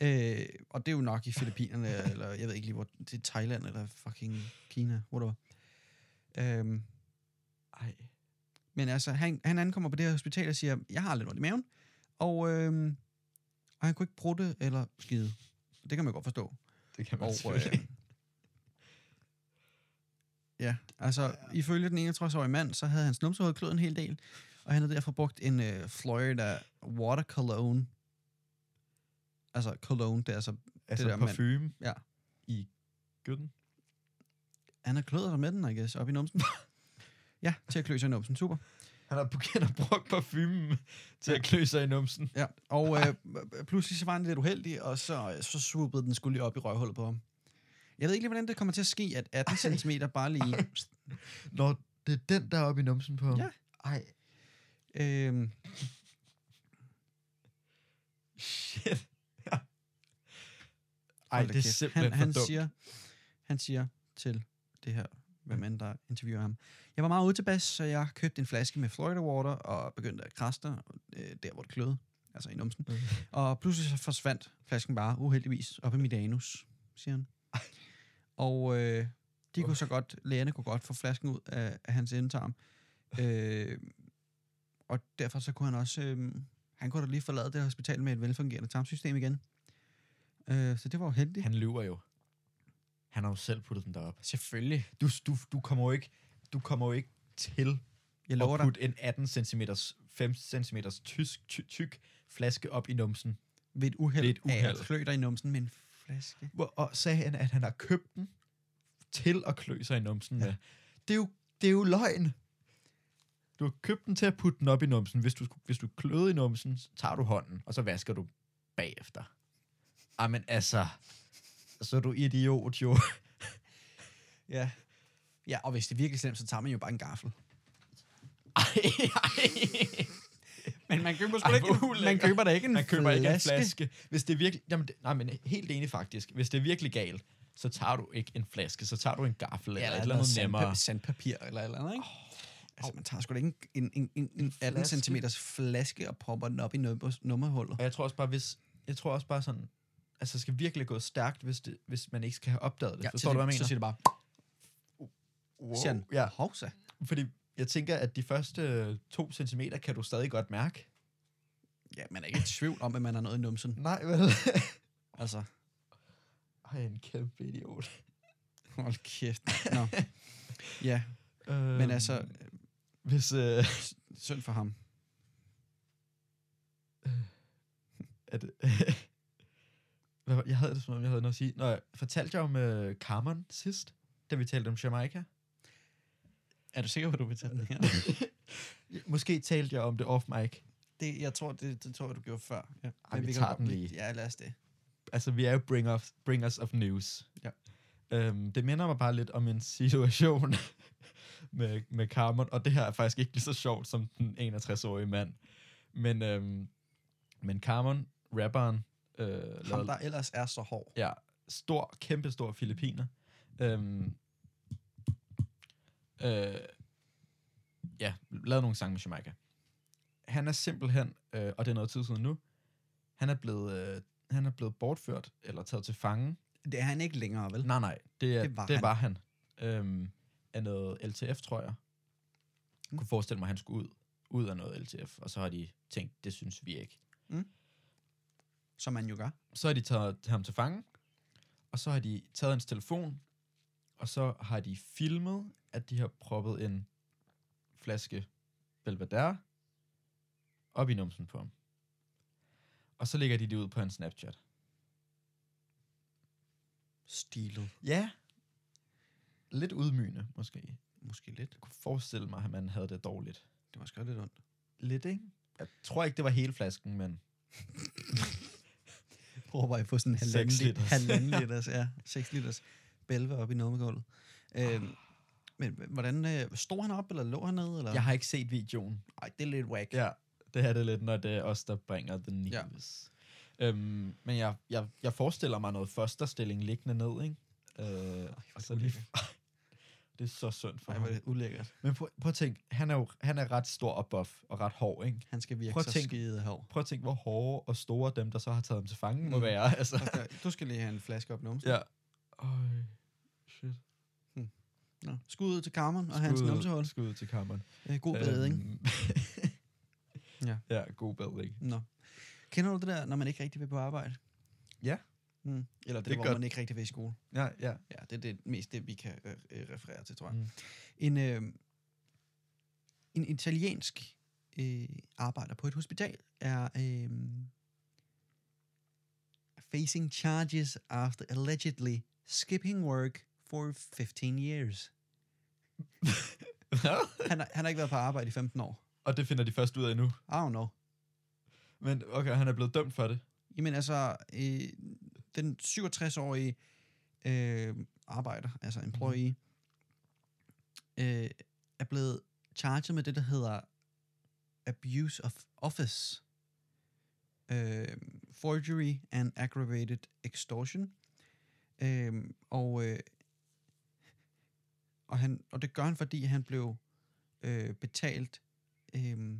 Øh, og det er jo nok i Filippinerne, *laughs* eller jeg ved ikke lige, hvor det er Thailand, eller fucking Kina, whatever. Øhm, Ej. men altså, han, han ankommer på det her hospital og siger, jeg har lidt ondt i maven, og, øhm, og han kunne ikke prutte eller skide. Det kan man godt forstå. Det kan man Og, øh, ja, altså ja. ifølge den 61-årige mand, så havde hans numsehoved kløet en hel del, og han havde derfor brugt en øh, Florida Water Cologne. Altså cologne, det er altså, altså det der mand- parfume ja. i gøtten. han har kløet sig med den, I guess, op i numsen. *laughs* ja, til at klø sig i numsen, super. Han har begyndt at bruge parfumen til at klø sig i numsen. Ja, og øh, pludselig så var han lidt uheldig, og så, så swoopede den skulle lige op i røghullet på ham. Jeg ved ikke lige, hvordan det kommer til at ske, at 18 cm bare lige... *laughs* Når det er den, der er oppe i numsen på ham. Ja. Ej, Øhm, shit. Ej, Hold da det er simpelthen han, for han dumt. Siger, han siger til det her, hvem end der interviewer ham. Jeg var meget utilpas, så jeg købte en flaske med Florida Water og begyndte at kraste øh, der, hvor det kløede. Altså i numsen. Mhm. Og pludselig så forsvandt flasken bare uheldigvis op i mit anus, siger han. Og øh, de kunne så godt, lægerne kunne godt få flasken ud af, af hans endetarm. Øh, og derfor så kunne han også, øh, han kunne da lige forlade det hospital med et velfungerende tarmsystem igen. Øh, så det var jo heldigt. Han lyver jo. Han har jo selv puttet den derop. Selvfølgelig. Du, du, du kommer jo ikke, du kommer jo ikke til Jeg lover at dig, putte en 18 cm, 5 cm tysk, ty, tyk flaske op i numsen. ved et uheld, ved et af at uheld. klø dig i numsen med en flaske. Hvor, og sagde han, at han har købt den til at klø sig i numsen Ja. med. Det er, jo, det er jo løgn. Du har købt den til at putte den op i numsen. Hvis du, hvis du kløder i numsen, så tager du hånden, og så vasker du bagefter. Jamen altså, så er du idiot jo. Ja. Ja, og hvis det er virkelig slemt, så tager man jo bare en gaffel. Men man køber, Ej, ikke, en- man køber da ikke en Man køber ikke en flaske. flaske. Hvis det er virkelig... Jamen, det, nej, men helt enig faktisk. Hvis det er virkelig galt, så tager du ikke en flaske. Så tager du en gaffel eller, Ja, eller et eller andet sandpa- nemmere. sandpapir eller et eller andet, ikke? Altså, man tager sgu da ikke en, en, en, en 18 flaske. cm flaske og propper den op i nummer, nummerhullet. Og jeg tror også bare, hvis... Jeg tror også bare sådan... Altså, skal virkelig gå stærkt, hvis, det, hvis man ikke skal have opdaget det. Ja, Forstår du, hvad jeg mener? Så siger det bare, wow. den, Ja, hovsa. fordi jeg tænker, at de første øh, to centimeter kan du stadig godt mærke. Ja, man er ikke i tvivl om, at man har noget i numsen. Nej, vel? *laughs* Altså, Ej, en kæmpe idiot. hold kæft. Nå. Ja, Øhm, men altså, Hvis... Øh, synd for ham. *laughs* Hvad var- jeg havde det som om, jeg havde noget at sige. Nå, jeg fortalte jeg om uh, Carmen sidst, da vi talte om Jamaica? Er du sikker på, at du vil tage den her? *laughs* Måske talte jeg om det off mic. Det, jeg tror, det, det tror jeg, du gjorde før. Ja. Ej, vi kan tager den lige. Ja, lad os det. Altså, vi er jo bring of, bringers of news. Ja. Øhm, det minder mig bare lidt om en situation *laughs* med, med Carmen, og det her er faktisk ikke lige så sjovt som den 61-årige mand. Men, øhm, men Carmen, rapperen, øh, Ham, lavede, der ellers er så hård. ja, stor, kæmpe stor filipiner. Øhm, øh, ja, lavede nogle sange med Jamaica. Han er simpelthen, øh, og det er noget tid siden nu, han er blevet, øh, han er blevet bortført, eller taget til fange. Det er han ikke længere, vel? Nej, nej, det, er, Det var det han. Var han. Øhm, af noget LTF, tror jeg. Jeg kunne forestille mig, at han skulle ud, ud af noget LTF, og så har de tænkt, det synes vi ikke. Som man jo gør. så har de taget ham til fange, og så har de taget hans telefon, og så har de filmet, at de har proppet en flaske Belvedere op i numsen på ham. Og så lægger de det ud på hans Snapchat. Stilet. Ja. Lidt ydmygende, måske. Måske lidt. Jeg kunne forestille mig, at man havde det dårligt. Det var sgu lidt ondt. Lidt, ikke? Jeg tror ikke, det var hele flasken, men... *laughs* Prøv bare at få sådan en halvanden liters. halvanden liters, ja. 6 liters bælve op i nummergulvet. Øhm, men hvordan, øh, stod han op, eller lå han nede? Eller? Jeg har ikke set videoen. Ej, det er lidt whack. Ja, det her det er lidt, når det er os, der bringer the news. Ja. Øhm, men jeg, jeg, jeg forestiller mig noget fosterstilling liggende ned, ikke? Øh, og så lige... *laughs* det er så synd for Ej, ham. det ulækkert. Men prøv, prøv at tænke, han er jo han er ret stor og buff og ret hård, ikke? Han skal virke Prøv så tænk- skide hård. Prøv at tænke, hvor hårde og store dem, der så har taget ham til fange, må Mm. være. *laughs* Altså. Okay, Du skal lige have en flaske op numsen. ja. Øj, shit. Nå. Skud ud til Carmen og hans numsehul. Skud ud til kammeren. Øh, god. Øhm, *laughs* Ja. ja, god bedring. Nå. Kender du det der, når man ikke rigtig vil på arbejde? Ja. Mm. Eller det, Det hvor gør- man ikke rigtig vil i skole. Ja, ja. Ja, det er det mest det, vi kan øh, referere til, tror jeg. Mm. En, øh, en italiensk øh, arbejder på et hospital er øh, facing charges after allegedly skipping work for 15 years. Han har, han har ikke været på arbejde i 15 år. og det finder de først ud af nu. I don't know. Men okay, han er blevet dømt for det. Jamen altså, øh, den 67-årige øh, arbejder, altså employee, øh, er blevet charged med det, der hedder abuse of office, øh, forgery and aggravated extortion. Øh, og, øh, og, han, og det gør han, fordi han blev øh, betalt øh,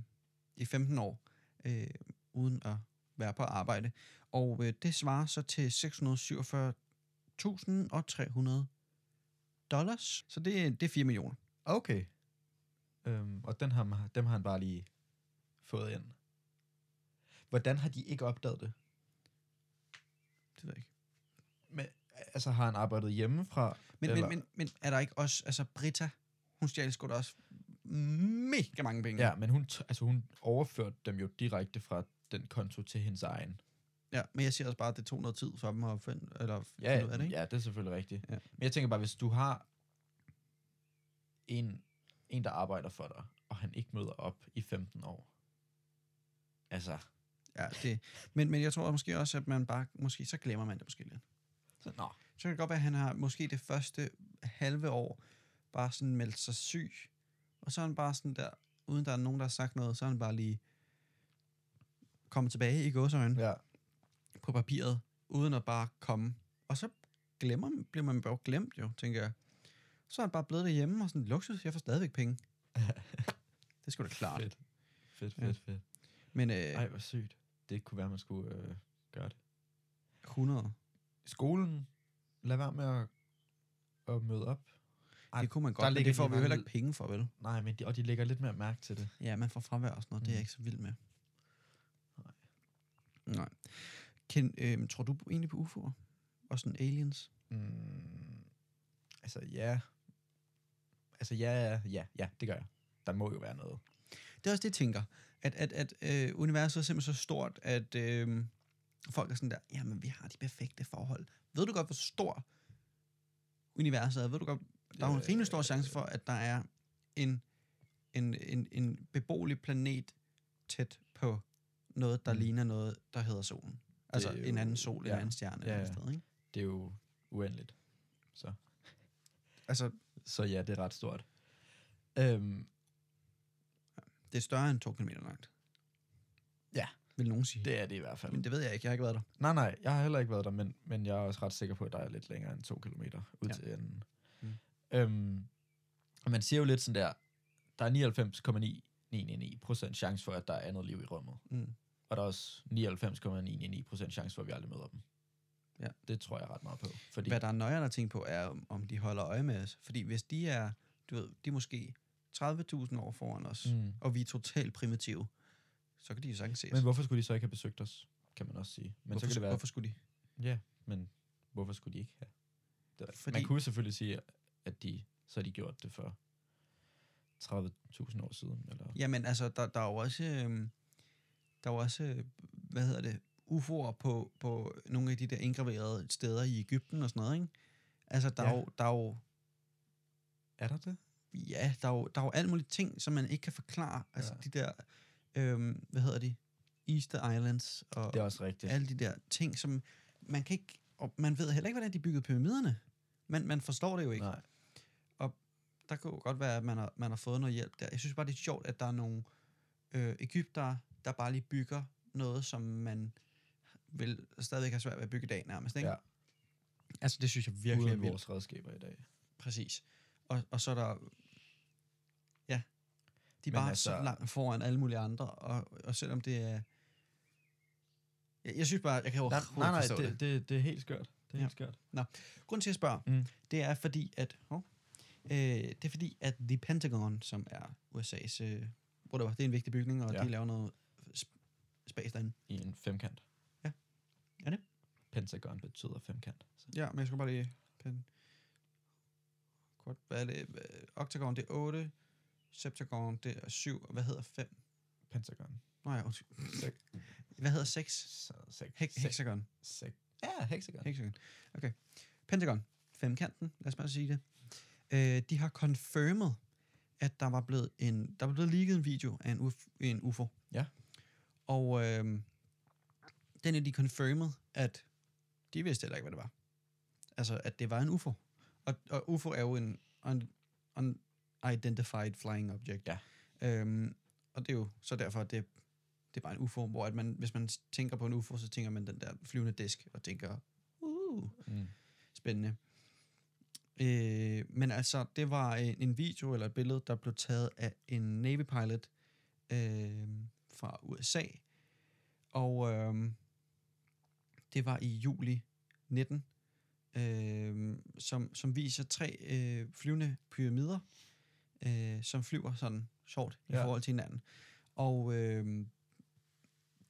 i 15 år, øh, uden at være på arbejde. Og øh, det svarer så til 647.300 dollars. Så det, er- det er 4 millioner. Okay. Øhm, og den har, dem har han bare lige fået ind. Hvordan har de ikke opdaget det? Det ved jeg ikke. Men, altså, har han arbejdet hjemmefra? Men, Eller- men, men, men er der ikke også, altså Britta, hun stjal sgu da også mega mange penge. Ja, men hun, altså, hun overførte dem jo direkte fra den konto til hendes egen. ja. Men jeg siger også bare, at det tog noget tid for dem at finde, eller finde Ja, ud af det, ikke? ja, det er selvfølgelig rigtigt. Ja. Men jeg tænker bare, hvis du har en, en, der arbejder for dig, og han ikke møder op i 15 år. Altså, Ja, det, men, men jeg tror måske også, at man bare, måske så glemmer man det måske lidt. Så, nå. Så kan det godt være, at han har måske det første halve år bare sådan meldt sig syg, og så er han bare sådan der uden der er nogen, der har sagt noget, så er han bare lige kommet tilbage i gåsøjne Ja. på papiret, uden at bare komme. Og så glemmer, bliver man bare glemt jo, tænker jeg. Så er han bare blevet derhjemme og sådan, luksus, jeg får stadigvæk penge. *laughs* det skulle da klart. Fedt. Fedt, Ja. fedt, fedt. Men øh, Ej, hvor sygt. Det kunne være, man skulle øh, gøre det. 100, I skolen, lad være med at, at møde op. Ej, det kunne man godt, men det får vi jo heller ikke penge for, vel? Nej, men de, og de lægger lidt mere mærke til det. Ja, man får fravær og sådan noget, mm. det er jeg Mm. ikke så vild med. Nej. Nej. Ken, øh, tror du egentlig på UFO'er? Og sådan aliens? Mm, altså, ja. Altså, ja, ja, ja, det gør jeg. Der må jo være noget. Det er også det, jeg tænker. At, at, at øh, universet er simpelthen så stort, at øh, folk er sådan der, jamen vi har de perfekte forhold. Ved du godt, hvor stor universet er? Ved du godt, der er jo en rimelig stor chance for, at der er en, en, en, en beboelig planet tæt på noget, der mm. Ligner noget, der hedder solen. Altså er en jo- anden sol, ja, en anden stjerne ja. ja. sted, ikke? Det er jo uendeligt. Så, Altså, så ja, det er ret stort. Øhm, det er større end to kilometer langt. Ja. Vil nogen sige. Det. er det i hvert fald. Men det ved jeg ikke, jeg har ikke været der. Nej, nej, jeg har heller ikke været der, men, men jeg er også ret sikker på, at der er lidt længere end to kilometer ud Ja. til enden. Mm. Øhm, man siger jo lidt sådan der, der er 99,999% chance for, at der er andet liv i rummet. Mm. Og der er også 99,999% chance for, at vi aldrig møder dem. Ja. Det tror jeg ret meget på. Fordi, Hvad der er nøjere at tænke på, er, om- de holder øje med os. Fordi hvis de er, du ved, de er måske 30.000 år foran os, mm. og vi er totalt primitive, så kan de jo sagtens ses. Men hvorfor skulle de så ikke have besøgt os, kan man også sige. Men hvorfor, så kan det være, hvorfor skulle de? Ja, men hvorfor skulle de ikke have? Det er, Fordi-. Man kunne selvfølgelig sige, at de, så har de gjort det for 30.000 år siden. Eller... Jamen altså, der, der er jo også, øhm, der er jo også, hvad hedder det, UFO'er på, på nogle af de der indgraverede steder i Ægypten og sådan noget, ikke? Altså, der, ja. er, jo, der er jo, Er der det? ja, der er jo, der er jo alt muligt ting, som man ikke kan forklare. Altså, Ja. de der, øhm, hvad hedder de? Easter Islands og Det er også rigtigt. alle de der ting, som man kan ikke, og man ved heller ikke, hvordan de byggede pyramiderne. Man, man forstår det jo ikke. Nej. Der kan jo godt være, at man har, man har fået noget hjælp der. Jeg synes bare, det er sjovt, at der er nogle øh, Ægypter, der bare lige bygger noget, som man vil stadigvæk have svært ved at bygge i dag nærmest. Ikke? Ja. Altså, det synes jeg virkelig er Uden vildt. vores redskaber i dag. Præcis. Og, og så er der... Er bare altså, så langt foran alle mulige andre, og, og selvom det er... Jeg, jeg synes bare, jeg kan Nej, overhovedet nej, nej forstå det. det, det, det er helt skørt. Det er Ja. helt skørt. Grunden til, at jeg spørger, Mm. det er fordi, at... Oh, øh, det er fordi, at The Pentagon, som er USA's... Øh, whatever, det er en vigtig bygning, og ja. De laver noget sp- spas derinde. I en femkant. Ja. Er det? Pentagon betyder femkant. Så. Ja, men jeg skal bare lige... Pen. Kort, hvad er det? Octagon, det er 8. Septagon, det er 7. Og hvad hedder 5? Pentagon. Nå ja, undskyld. Sek, Hvad hedder 6? så, sek, He- hexagon. sek. Ja, hexagon. Hexagon. Okay. Pentagon. Femkanten, lad os bare sige det. Øh, de har confirmed, at der var blevet en, der var blevet leaget en video af en, uf, en UFO. Ja. Og øh, den er de confirmed, at de vidste heller ikke, hvad det var. Altså, at det var en UFO. Og, og UFO er jo en un, unidentified flying object. Ja. Øhm, og det er jo så derfor, at det, det er bare en UFO, hvor at man, hvis man tænker på en UFO, så tænker man den der flyvende disk, og tænker, uh, Mm. spændende. Øh, men altså, det var en, en video eller et billede, der blev taget af en Navy pilot øh, fra USA. Og øh, det var i juli 19, øh, som, som viser tre øh, flyvende pyramider, øh, som flyver sådan sjovt i Ja. forhold til hinanden. Og øh,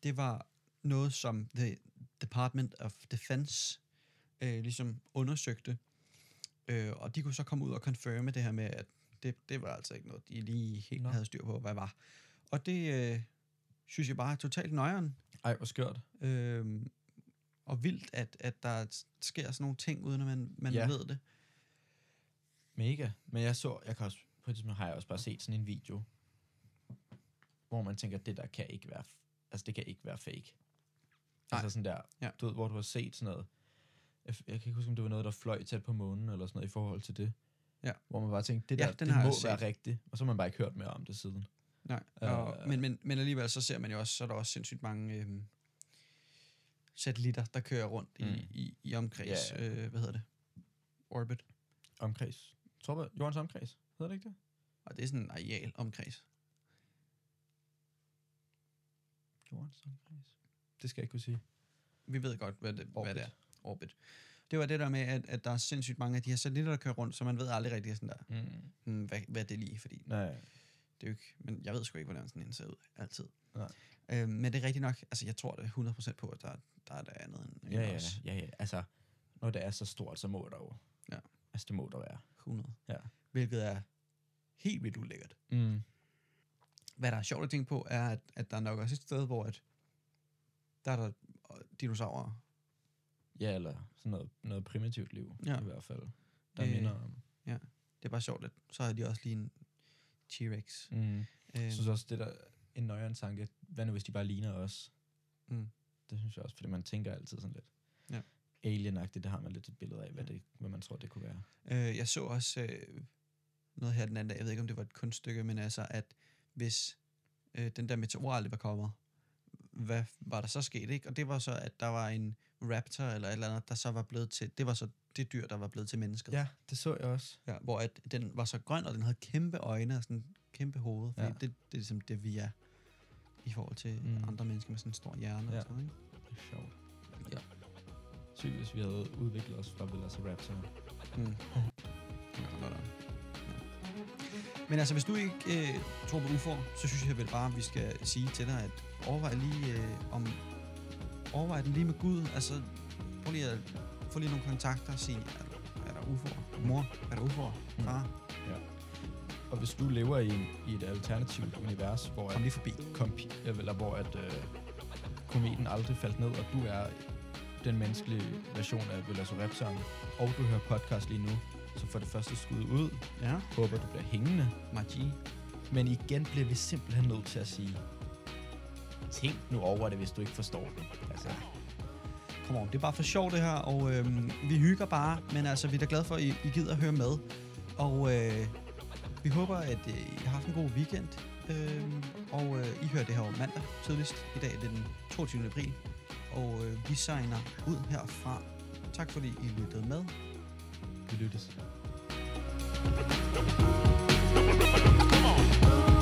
det var noget, som The Department of Defense øh, ligesom undersøgte. Øh, og de kunne så komme ud og confirme det her med, at det, det var altså ikke noget, de lige helt Nå. havde styr på, hvad var. Og det øh, synes jeg bare er totalt nøjeren. Ej, hvor skørt. Øh, og vildt, at, at der sker sådan nogle ting, uden at man, man Ja. ved det. Mega. Men jeg så, jeg kan også, på et tidspunkt har jeg også bare set sådan en video, hvor man tænker, det der kan ikke være, altså det kan ikke være fake. Nej. Altså sådan der, Ja. du ved, hvor du har set sådan noget, jeg, kan ikke huske, om det var noget, der fløj tæt på månen, eller sådan noget, i forhold til det. Ja. Hvor man bare tænkte, det Ja, der, den det må være rigtigt. Og så har man bare ikke hørt mere om det siden. Nej, Øh. og, men, men, men alligevel så ser man jo også, så er der også sindssygt mange øhm, satellitter, der kører rundt mm. Mm. i, i, i omkreds, Ja, ja. Øh, hvad hedder det? Orbit. Omkreds. Tror du, jordens omkreds? Hedder det ikke det? Og det er sådan en areal omkreds. Jordens omkreds. Det skal jeg ikke kunne sige. Vi ved godt, hvad det, hvad Orbit. det er. Orbit. Det var det der med, at, at der er sindssygt mange af de her satellitter, der kører rundt, så man ved aldrig rigtig sådan der, Mm. hmm, hvad, hvad det er lige, fordi Nej. det er jo ikke, men jeg ved sgu ikke, hvordan sådan en ser ud, altid. Nej. Øhm, men det er rigtigt nok, altså jeg tror det er 100% på, at der, der er der andet end, Ja, ja, os. ja, ja. Altså, når det er så stort, så må der jo... Ja. Altså, det må der være. 100. Ja. Hvilket er helt vildt ulækkert. Mm. Hvad der er sjovt at tænke på, er, at, at der er nok også et sted, hvor at, der er der øh, dinosaurer. Ja, eller sådan noget, noget primitivt liv, Ja. ja. i hvert fald. Der Øh, minder om... Det er bare sjovt, at så har de også lige en T-Rex. Mm. Øh, Jeg synes også, det er der en nøjere tanke. Hvad nu, hvis de bare ligner os? Mm. Det synes jeg også, fordi man tænker altid sådan lidt. Ja. Alien-agtigt, det har man lidt et billede af, hvad, det, hvad man tror, det kunne være. Øh, jeg så også øh, noget her den anden dag, jeg ved ikke, om det var et kunststykke, men altså, at hvis øh, den der meteor aldrig var kommet, hvad var der så sket, ikke? Og det var så, at der var en raptor eller et eller andet, der så var blevet til, det var så det dyr, der var blevet til mennesket. Ja, det så jeg også. Ja, hvor at den var så grøn, og den havde kæmpe øjne og sådan kæmpe hoved. Fordi Ja. det, det er ligesom det, vi er i forhold til mm. Andre mennesker med sådan en stor hjerne. Ja. Og sådan, noget, ikke? Det er sjovt. Ja. Sygt, hvis vi havde udviklet os fra Velociraptor. Mm. *laughs* Men altså, hvis du ikke øh, tror på UFO'er, så synes jeg vel bare, at vi skal sige til dig, at overvej lige øh, om... Overvej den lige med Gud. Altså, prøv lige at få lige nogle kontakter og sige, er der, er der UFO'er? Mor, er der UFO'er? Mm. Far, Og hvis du lever i, en, i et alternativt univers, hvor, kom lige forbi. kompi, eller hvor at, øh, kometen aldrig faldt ned, og du er den menneskelige version af Velociraptoren, og du hører podcast lige nu, så får det første skud ud. Ja, Håber, du bliver hængende. magi. Men igen bliver vi simpelthen nødt til at sige, tænk nu over det, hvis du ikke forstår det. Altså, Kom on, det er bare for sjov det her, og øhm, vi hygger bare, men altså, vi er da glade for, at I, I gider at høre med. Og øh, vi håber, at øh, I har haft en god weekend, øhm, og øh, I hører det her om mandag tidligst. I dag er det den 22. april, og øh, vi signer ud herfra. Tak fordi I lyttede med. Vi lyttes. Come on.